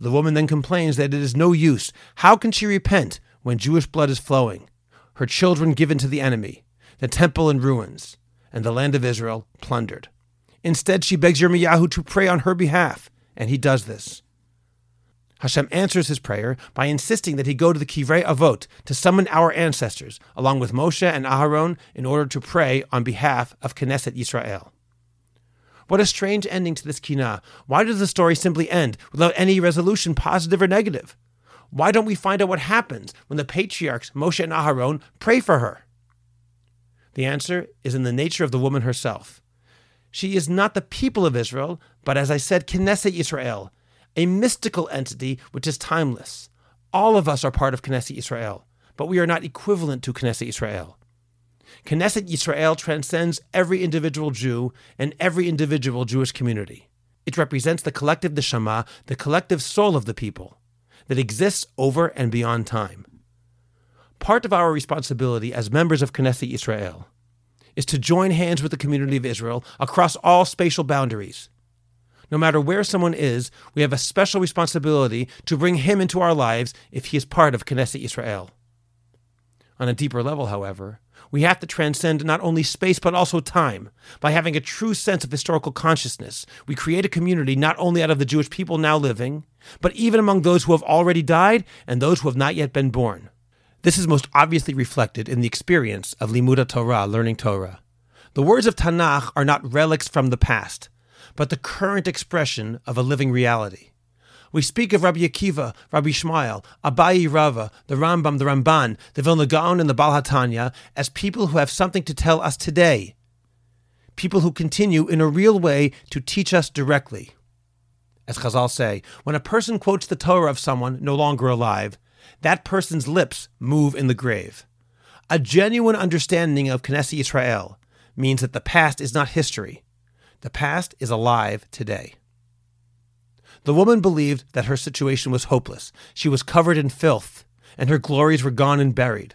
The woman then complains that it is no use. How can she repent when Jewish blood is flowing, her children given to the enemy, the temple in ruins, and the land of Israel plundered. Instead, she begs Yirmiyahu to pray on her behalf, and he does this. Hashem answers his prayer by insisting that he go to the Kivrei Avot to summon our ancestors, along with Moshe and Aharon, in order to pray on behalf of Knesset Yisrael. What a strange ending to this kina. Why does the story simply end without any resolution, positive or negative? Why don't we find out what happens when the patriarchs, Moshe and Aharon, pray for her? The answer is in the nature of the woman herself. She is not the people of Israel, but as I said, Knesset Israel, a mystical entity which is timeless. All of us are part of Knesset Israel, but we are not equivalent to Knesset Israel. Knesset Israel transcends every individual Jew and every individual Jewish community. It represents the collective neshama, the collective soul of the people that exists over and beyond time. Part of our responsibility as members of Knesset Israel is to join hands with the community of Israel across all spatial boundaries. No matter where someone is, we have a special responsibility to bring him into our lives if he is part of Knesset Israel. On a deeper level, however, we have to transcend not only space but also time. By having a true sense of historical consciousness, we create a community not only out of the Jewish people now living, but even among those who have already died and those who have not yet been born. This is most obviously reflected in the experience of Limuda Torah, learning Torah. The words of Tanakh are not relics from the past, but the current expression of a living reality. We speak of Rabbi Akiva, Rabbi Ishmael, Abayi Rava, the Rambam, the Ramban, the Vilna Gaon, and the Baal HaTanya as people who have something to tell us today. People who continue in a real way to teach us directly. As Chazal say, when a person quotes the Torah of someone no longer alive, that person's lips move in the grave. A genuine understanding of Knesset Israel means that the past is not history. The past is alive today. The woman believed that her situation was hopeless. She was covered in filth, and her glories were gone and buried.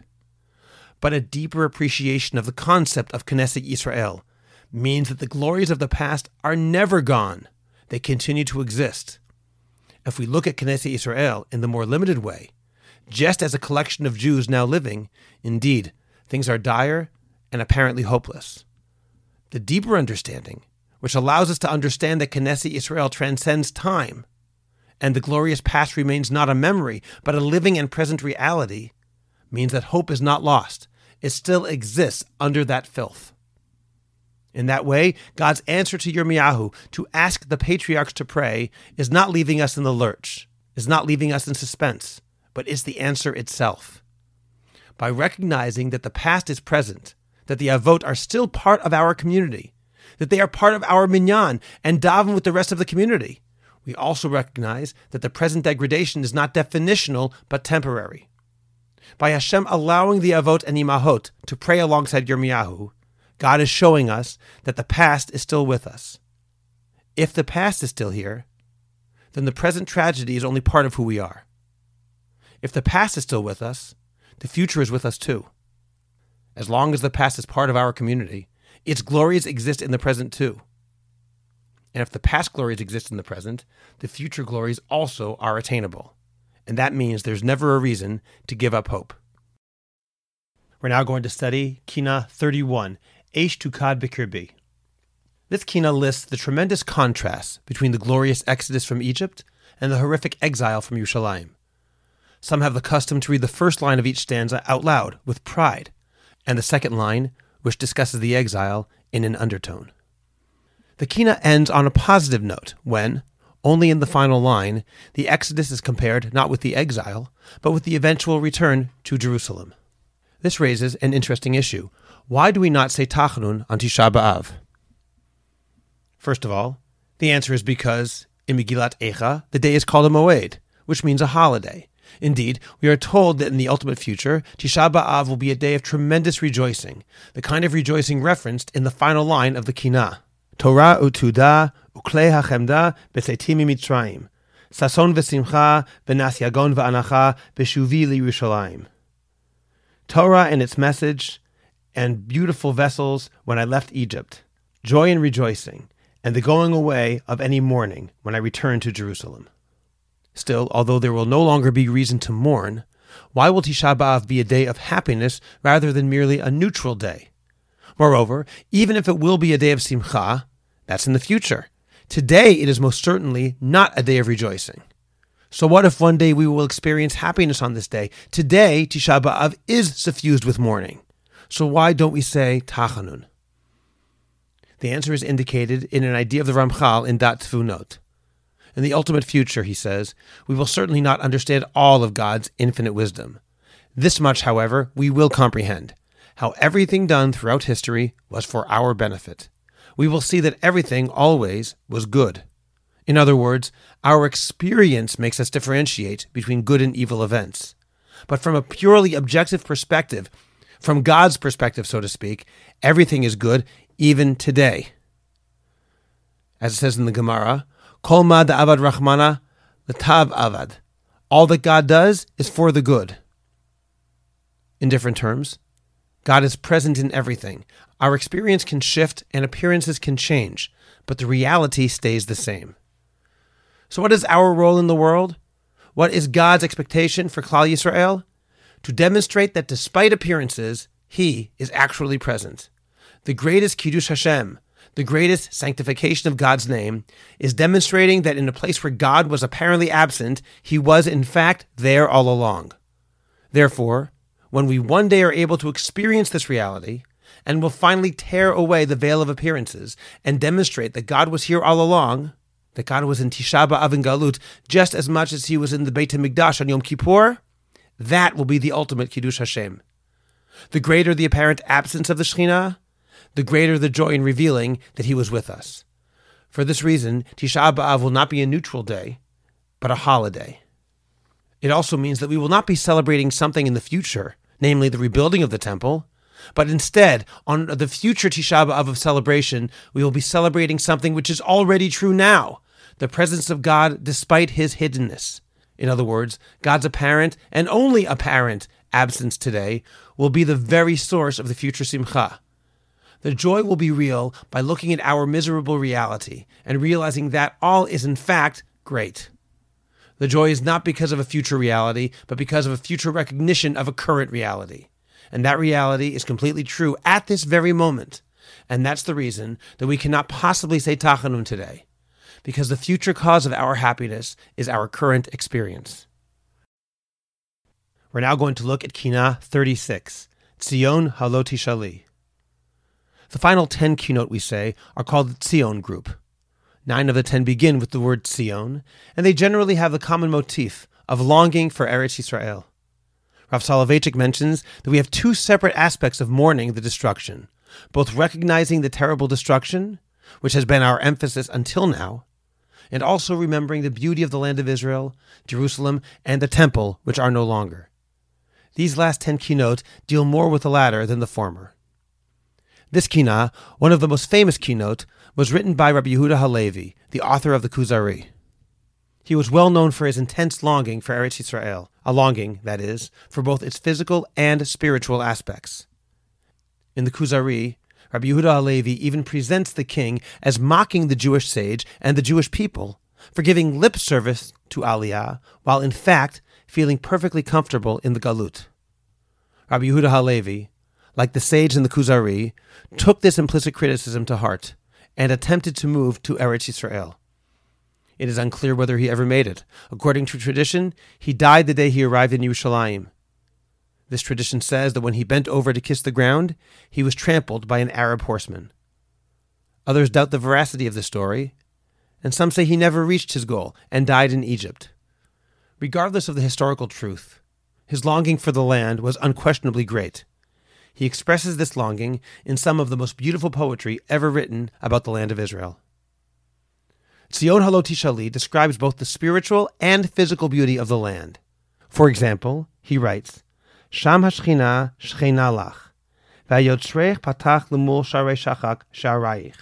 But a deeper appreciation of the concept of Knesset Israel means that the glories of the past are never gone. They continue to exist. If we look at Knesset Israel in the more limited way, just as a collection of Jews now living, indeed, things are dire and apparently hopeless. The deeper understanding which allows us to understand that Knesset Israel transcends time, and the glorious past remains not a memory, but a living and present reality, means that hope is not lost. It still exists under that filth. In that way, God's answer to Yirmiyahu to ask the patriarchs to pray is not leaving us in the lurch, is not leaving us in suspense, but is the answer itself. By recognizing that the past is present, that the Avot are still part of our community, that they are part of our minyan and daven with the rest of the community, we also recognize that the present degradation is not definitional but temporary. By Hashem allowing the Avot and Imahot to pray alongside Yirmiyahu, God is showing us that the past is still with us. If the past is still here, then the present tragedy is only part of who we are. If the past is still with us, the future is with us too. As long as the past is part of our community, its glories exist in the present too. And if the past glories exist in the present, the future glories also are attainable. And that means there's never a reason to give up hope. We're now going to study Kina 31, Eish Tukad Bikirbi. This Kina lists the tremendous contrast between the glorious exodus from Egypt and the horrific exile from Yerushalayim. Some have the custom to read the first line of each stanza out loud, with pride, and the second line, which discusses the exile, in an undertone. The Kina ends on a positive note when, only in the final line, the Exodus is compared not with the exile, but with the eventual return to Jerusalem. This raises an interesting issue. Why do we not say Tachanun on Tisha B'Av? First of all, the answer is because in Megillat Echa, the day is called a Moed, which means a holiday. Indeed, we are told that in the ultimate future, Tisha B'Av will be a day of tremendous rejoicing, the kind of rejoicing referenced in the final line of the Kina. Torah utuda ukle hachemda besetim mitzrayim. Sason v'simcha v'nas yagon v'anacha b'shuvi liyerushalayim. Torah and its message, and beautiful vessels when I left Egypt, joy and rejoicing, and the going away of any mourning when I return to Jerusalem. Still, although there will no longer be reason to mourn, why will Tisha B'Av be a day of happiness rather than merely a neutral day? Moreover, even if it will be a day of simcha, that's in the future. Today, it is most certainly not a day of rejoicing. So, what if one day we will experience happiness on this day? Today, Tisha B'Av is suffused with mourning. So, why don't we say Tachanun? The answer is indicated in an idea of the Ramchal in Daat Tevunot. In the ultimate future, he says, we will certainly not understand all of God's infinite wisdom. This much, however, we will comprehend how everything done throughout history was for our benefit. We will see that everything always was good. In other words, our experience makes us differentiate between good and evil events. But from a purely objective perspective, from God's perspective, so to speak, everything is good even today. As it says in the Gemara, Kol ma avad Rahmana, tav avad. All that God does is for the good. In different terms, God is present in everything. Our experience can shift and appearances can change, but the reality stays the same. So, what is our role in the world? What is God's expectation for Klal Yisrael? To demonstrate that despite appearances, He is actually present. The greatest Kiddush Hashem, the greatest sanctification of God's name, is demonstrating that in a place where God was apparently absent, He was in fact there all along. Therefore, when we one day are able to experience this reality, and will finally tear away the veil of appearances and demonstrate that God was here all along, that God was in Tisha B'Av and Galut just as much as he was in the Beit HaMikdash on Yom Kippur, that will be the ultimate Kiddush Hashem. The greater the apparent absence of the Shekhinah, the greater the joy in revealing that he was with us. For this reason, Tisha B'Av will not be a neutral day, but a holiday. It also means that we will not be celebrating something in the future, namely the rebuilding of the temple, but instead, on the future Tisha B'Av of celebration, we will be celebrating something which is already true now the presence of God despite his hiddenness. In other words, God's apparent and only apparent absence today will be the very source of the future Simcha. The joy will be real by looking at our miserable reality and realizing that all is in fact great. The joy is not because of a future reality, but because of a future recognition of a current reality. And that reality is completely true at this very moment. And that's the reason that we cannot possibly say Tachanun today, because the future cause of our happiness is our current experience. We're now going to look at Kina 36, Tzion Haloti Shali. The final ten kinot, we say, are called the Tzion group. Nine of the ten begin with the word Tzion, and they generally have the common motif of longing for Eretz Yisrael. Rav Soloveitchik mentions that we have two separate aspects of mourning the destruction, both recognizing the terrible destruction, which has been our emphasis until now, and also remembering the beauty of the land of Israel, Jerusalem, and the temple, which are no longer. These last ten kinot deal more with the latter than the former. This kina, one of the most famous kinot, was written by Rabbi Yehuda Halevi, the author of the Kuzari. He was well known for his intense longing for Eretz Yisrael, a longing, that is, for both its physical and spiritual aspects. In the Kuzari, Rabbi Yehuda Halevi even presents the king as mocking the Jewish sage and the Jewish people for giving lip service to Aliyah, while in fact feeling perfectly comfortable in the Galut. Rabbi Yehuda Halevi, like the sage in the Kuzari, took this implicit criticism to heart and attempted to move to Eretz Yisrael. It is unclear whether he ever made it. According to tradition, he died the day he arrived in Yerushalayim. This tradition says that when he bent over to kiss the ground, he was trampled by an Arab horseman. Others doubt the veracity of the story, and some say he never reached his goal and died in Egypt. Regardless of the historical truth, his longing for the land was unquestionably great. He expresses this longing in some of the most beautiful poetry ever written about the land of Israel. Tzion Halotishali describes both the spiritual and physical beauty of the land. For example, he writes, Sham hashchina shchena lach, vayotzrech patach lemul sharei shachak sharaich.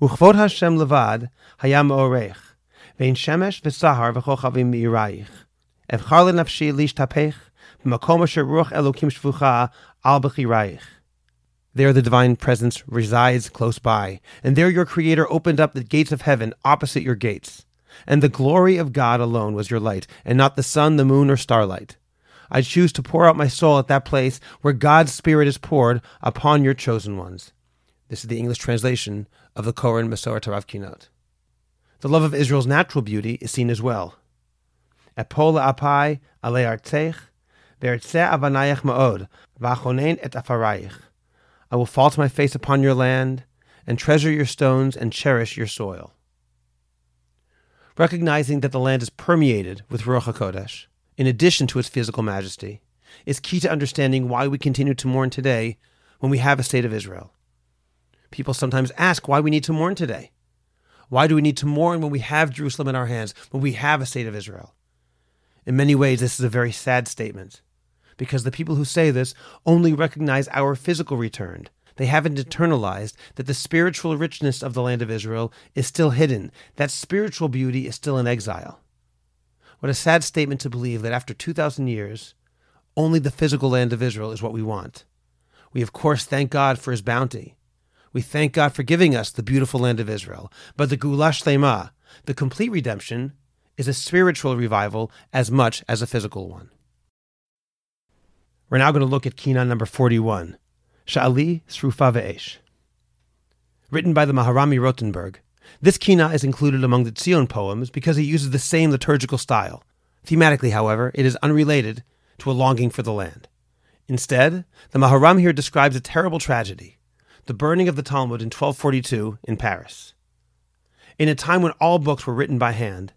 Uchvod Hashem levad hayam orech, vein shemesh v'sahar v'chochavim mi'iraich. Evchar lenafshi lish tapech, b'makom asher elokim al. There the divine presence resides close by, and there your Creator opened up the gates of heaven opposite your gates. And the glory of God alone was your light, and not the sun, the moon, or starlight. I choose to pour out my soul at that place where God's Spirit is poured upon your chosen ones. This is the English translation of the Koren Masoret Rav Kinot. The love of Israel's natural beauty is seen as well. Epol apai ale artzech, et. I will fall to my face upon your land, and treasure your stones, and cherish your soil. Recognizing that the land is permeated with Ruach HaKodesh, in addition to its physical majesty, is key to understanding why we continue to mourn today when we have a state of Israel. People sometimes ask why we need to mourn today. Why do we need to mourn when we have Jerusalem in our hands, when we have a state of Israel? In many ways, this is a very sad statement because the people who say this only recognize our physical return. They haven't internalized that the spiritual richness of the land of Israel is still hidden, that spiritual beauty is still in exile. What a sad statement to believe that after 2,000 years, only the physical land of Israel is what we want. We, of course, thank God for his bounty. We thank God for giving us the beautiful land of Israel. But the Geula Shlema, the complete redemption, is a spiritual revival as much as a physical one. We're now going to look at Kina number 41, Sha'ali Srufa Ve'esh. Written by the Maharami Rotenberg, this Kina is included among the Tzion poems because it uses the same liturgical style. Thematically, however, it is unrelated to a longing for the land. Instead, the Maharam here describes a terrible tragedy the burning of the Talmud in 1242 in Paris. In a time when all books were written by hand,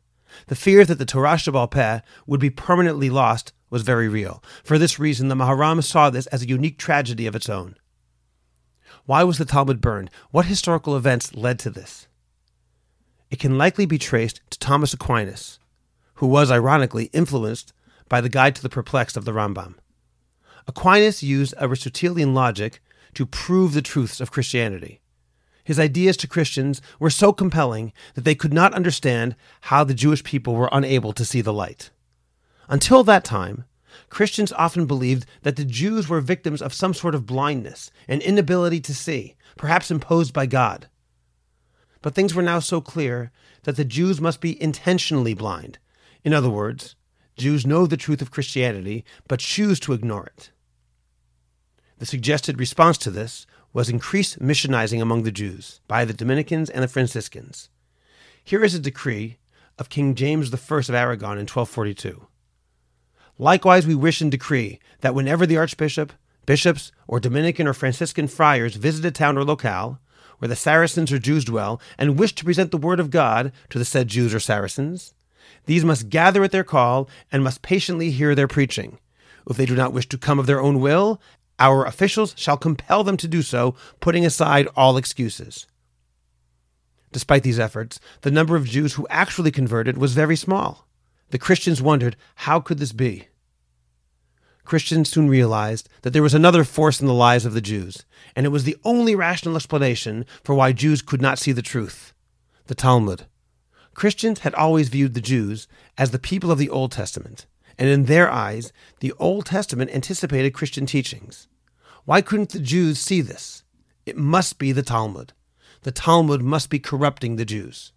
the fear that the Torah Shebaal Peh would be permanently lost was very real. For this reason, the Maharam saw this as a unique tragedy of its own. Why was the Talmud burned? What historical events led to this? It can likely be traced to Thomas Aquinas, who was ironically influenced by the Guide to the Perplexed of the Rambam. Aquinas used Aristotelian logic to prove the truths of Christianity. His ideas to Christians were so compelling that they could not understand how the Jewish people were unable to see the light. Until that time, Christians often believed that the Jews were victims of some sort of blindness, an inability to see, perhaps imposed by God. But things were now so clear that the Jews must be intentionally blind. In other words, Jews know the truth of Christianity, but choose to ignore it. The suggested response to this was increased missionizing among the Jews by the Dominicans and the Franciscans. Here is a decree of King James I of Aragon in 1242. Likewise, we wish and decree that whenever the Archbishop, bishops or Dominican or Franciscan friars visit a town or locale where the Saracens or Jews dwell and wish to present the word of God to the said Jews or Saracens, these must gather at their call and must patiently hear their preaching. If they do not wish to come of their own will, our officials shall compel them to do so, putting aside all excuses. Despite these efforts, the number of Jews who actually converted was very small. The Christians wondered how could this be? Christians soon realized that there was another force in the lives of the Jews, and it was the only rational explanation for why Jews could not see the truth the Talmud. Christians had always viewed the Jews as the people of the Old Testament, and in their eyes, the Old Testament anticipated Christian teachings. Why couldn't the Jews see this? It must be the Talmud. The Talmud must be corrupting the Jews.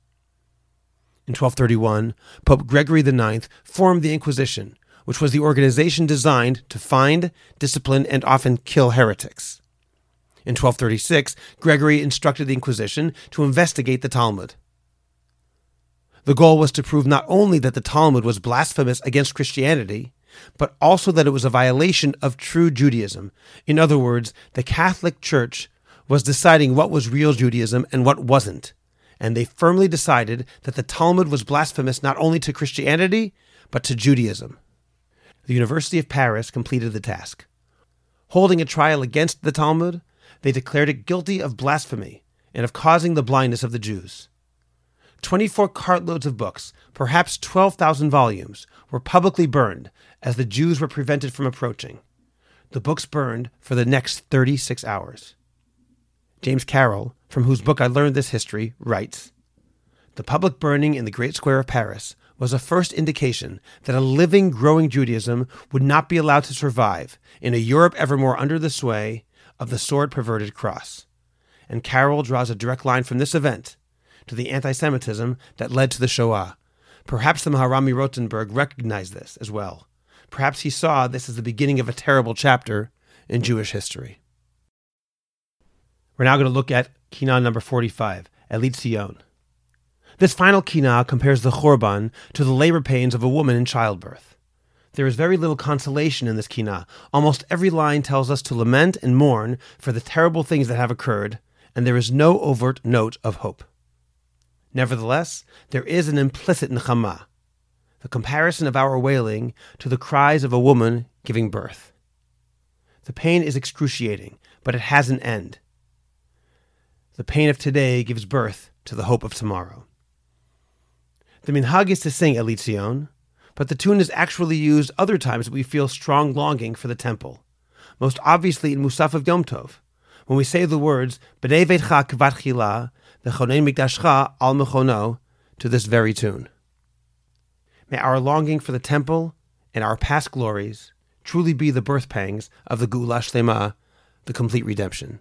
In 1231, Pope Gregory IX formed the Inquisition, which was the organization designed to find, discipline, and often kill heretics. In 1236, Gregory instructed the Inquisition to investigate the Talmud. The goal was to prove not only that the Talmud was blasphemous against Christianity, but also that it was a violation of true Judaism. In other words, the Catholic Church was deciding what was real Judaism and what wasn't. And they firmly decided that the Talmud was blasphemous not only to Christianity, but to Judaism the University of Paris completed the task. Holding a trial against the Talmud, they declared it guilty of blasphemy and of causing the blindness of the Jews. 24 cartloads of books, perhaps 12,000 volumes, were publicly burned as the Jews were prevented from approaching. The books burned for the next 36 hours. James Carroll, from whose book I learned this history, writes The public burning in the Great Square of Paris was a first indication that a living, growing Judaism would not be allowed to survive in a Europe ever more under the sway of the sword perverted cross. And Carroll draws a direct line from this event to the anti Semitism that led to the Shoah. Perhaps the Maharami Rotenberg recognized this as well. Perhaps he saw this as the beginning of a terrible chapter in Jewish history. We're now going to look at Kinah number 45, Eli Tzion. This final kina compares the Churban to the labor pains of a woman in childbirth. There is very little consolation in this kina. Almost every line tells us to lament and mourn for the terrible things that have occurred, and there is no overt note of hope. Nevertheless, there is an implicit nechama, the comparison of our wailing to the cries of a woman giving birth. The pain is excruciating, but it has an end. The pain of today gives birth to the hope of tomorrow. The minhag is to sing Eli Tzion, but the tune is actually used other times we feel strong longing for the temple. Most obviously in Musaf of Yom Tov, when we say the words B'nei Veitcha Kvat Chila, V'chonen Mikdashcha Al Mechono, to this very tune. May our longing for the temple and our past glories truly be the birth pangs of the Geula Shlema, the complete redemption.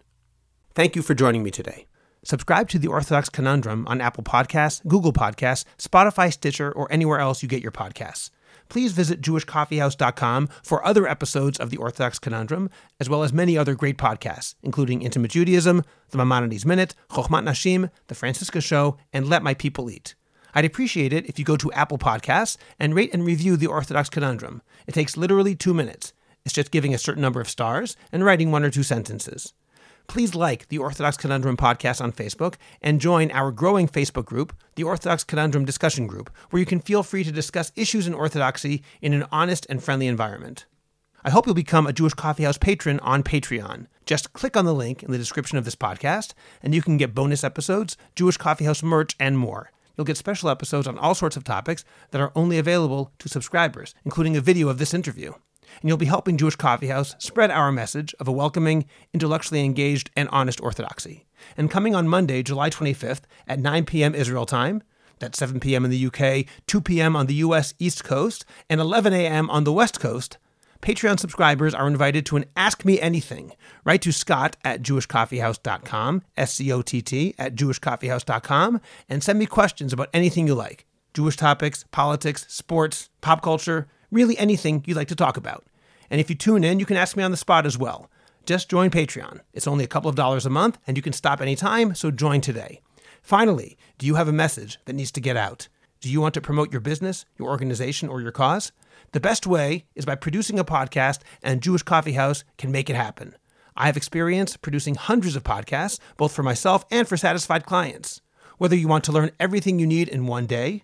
Thank you for joining me today. Subscribe to the Orthodox Conundrum on Apple Podcasts, Google Podcasts, Spotify, Stitcher, or anywhere else you get your podcasts. Please visit jewishcoffeehouse.com for other episodes of the Orthodox Conundrum, as well as many other great podcasts, including Intimate Judaism, The Maimonides Minute, Chochmat Nashim, The Francisca Show, and Let My People Eat. I'd appreciate it if you go to Apple Podcasts and rate and review the Orthodox Conundrum. It takes literally two minutes. It's just giving a certain number of stars and writing one or two sentences please like the Orthodox Conundrum podcast on Facebook and join our growing Facebook group, the Orthodox Conundrum Discussion Group, where you can feel free to discuss issues in Orthodoxy in an honest and friendly environment. I hope you'll become a Jewish Coffeehouse patron on Patreon. Just click on the link in the description of this podcast, and you can get bonus episodes, Jewish Coffeehouse merch, and more. You'll get special episodes on all sorts of topics that are only available to subscribers, including a video of this interview and you'll be helping Jewish Coffee House spread our message of a welcoming, intellectually engaged, and honest orthodoxy. And coming on Monday, July 25th at 9 p.m. Israel time, that's 7 p.m. in the UK, 2 p.m. on the US East Coast, and 11 a.m. on the West Coast, Patreon subscribers are invited to an Ask Me Anything. Write to Scott at jewishcoffeehouse.com, S C O T T, at jewishcoffeehouse.com, and send me questions about anything you like Jewish topics, politics, sports, pop culture, really anything you'd like to talk about. And if you tune in, you can ask me on the spot as well. Just join Patreon. It's only a couple of dollars a month, and you can stop anytime, so join today. Finally, do you have a message that needs to get out? Do you want to promote your business, your organization, or your cause? The best way is by producing a podcast, and Jewish Coffee House can make it happen. I have experience producing hundreds of podcasts, both for myself and for satisfied clients. Whether you want to learn everything you need in one day,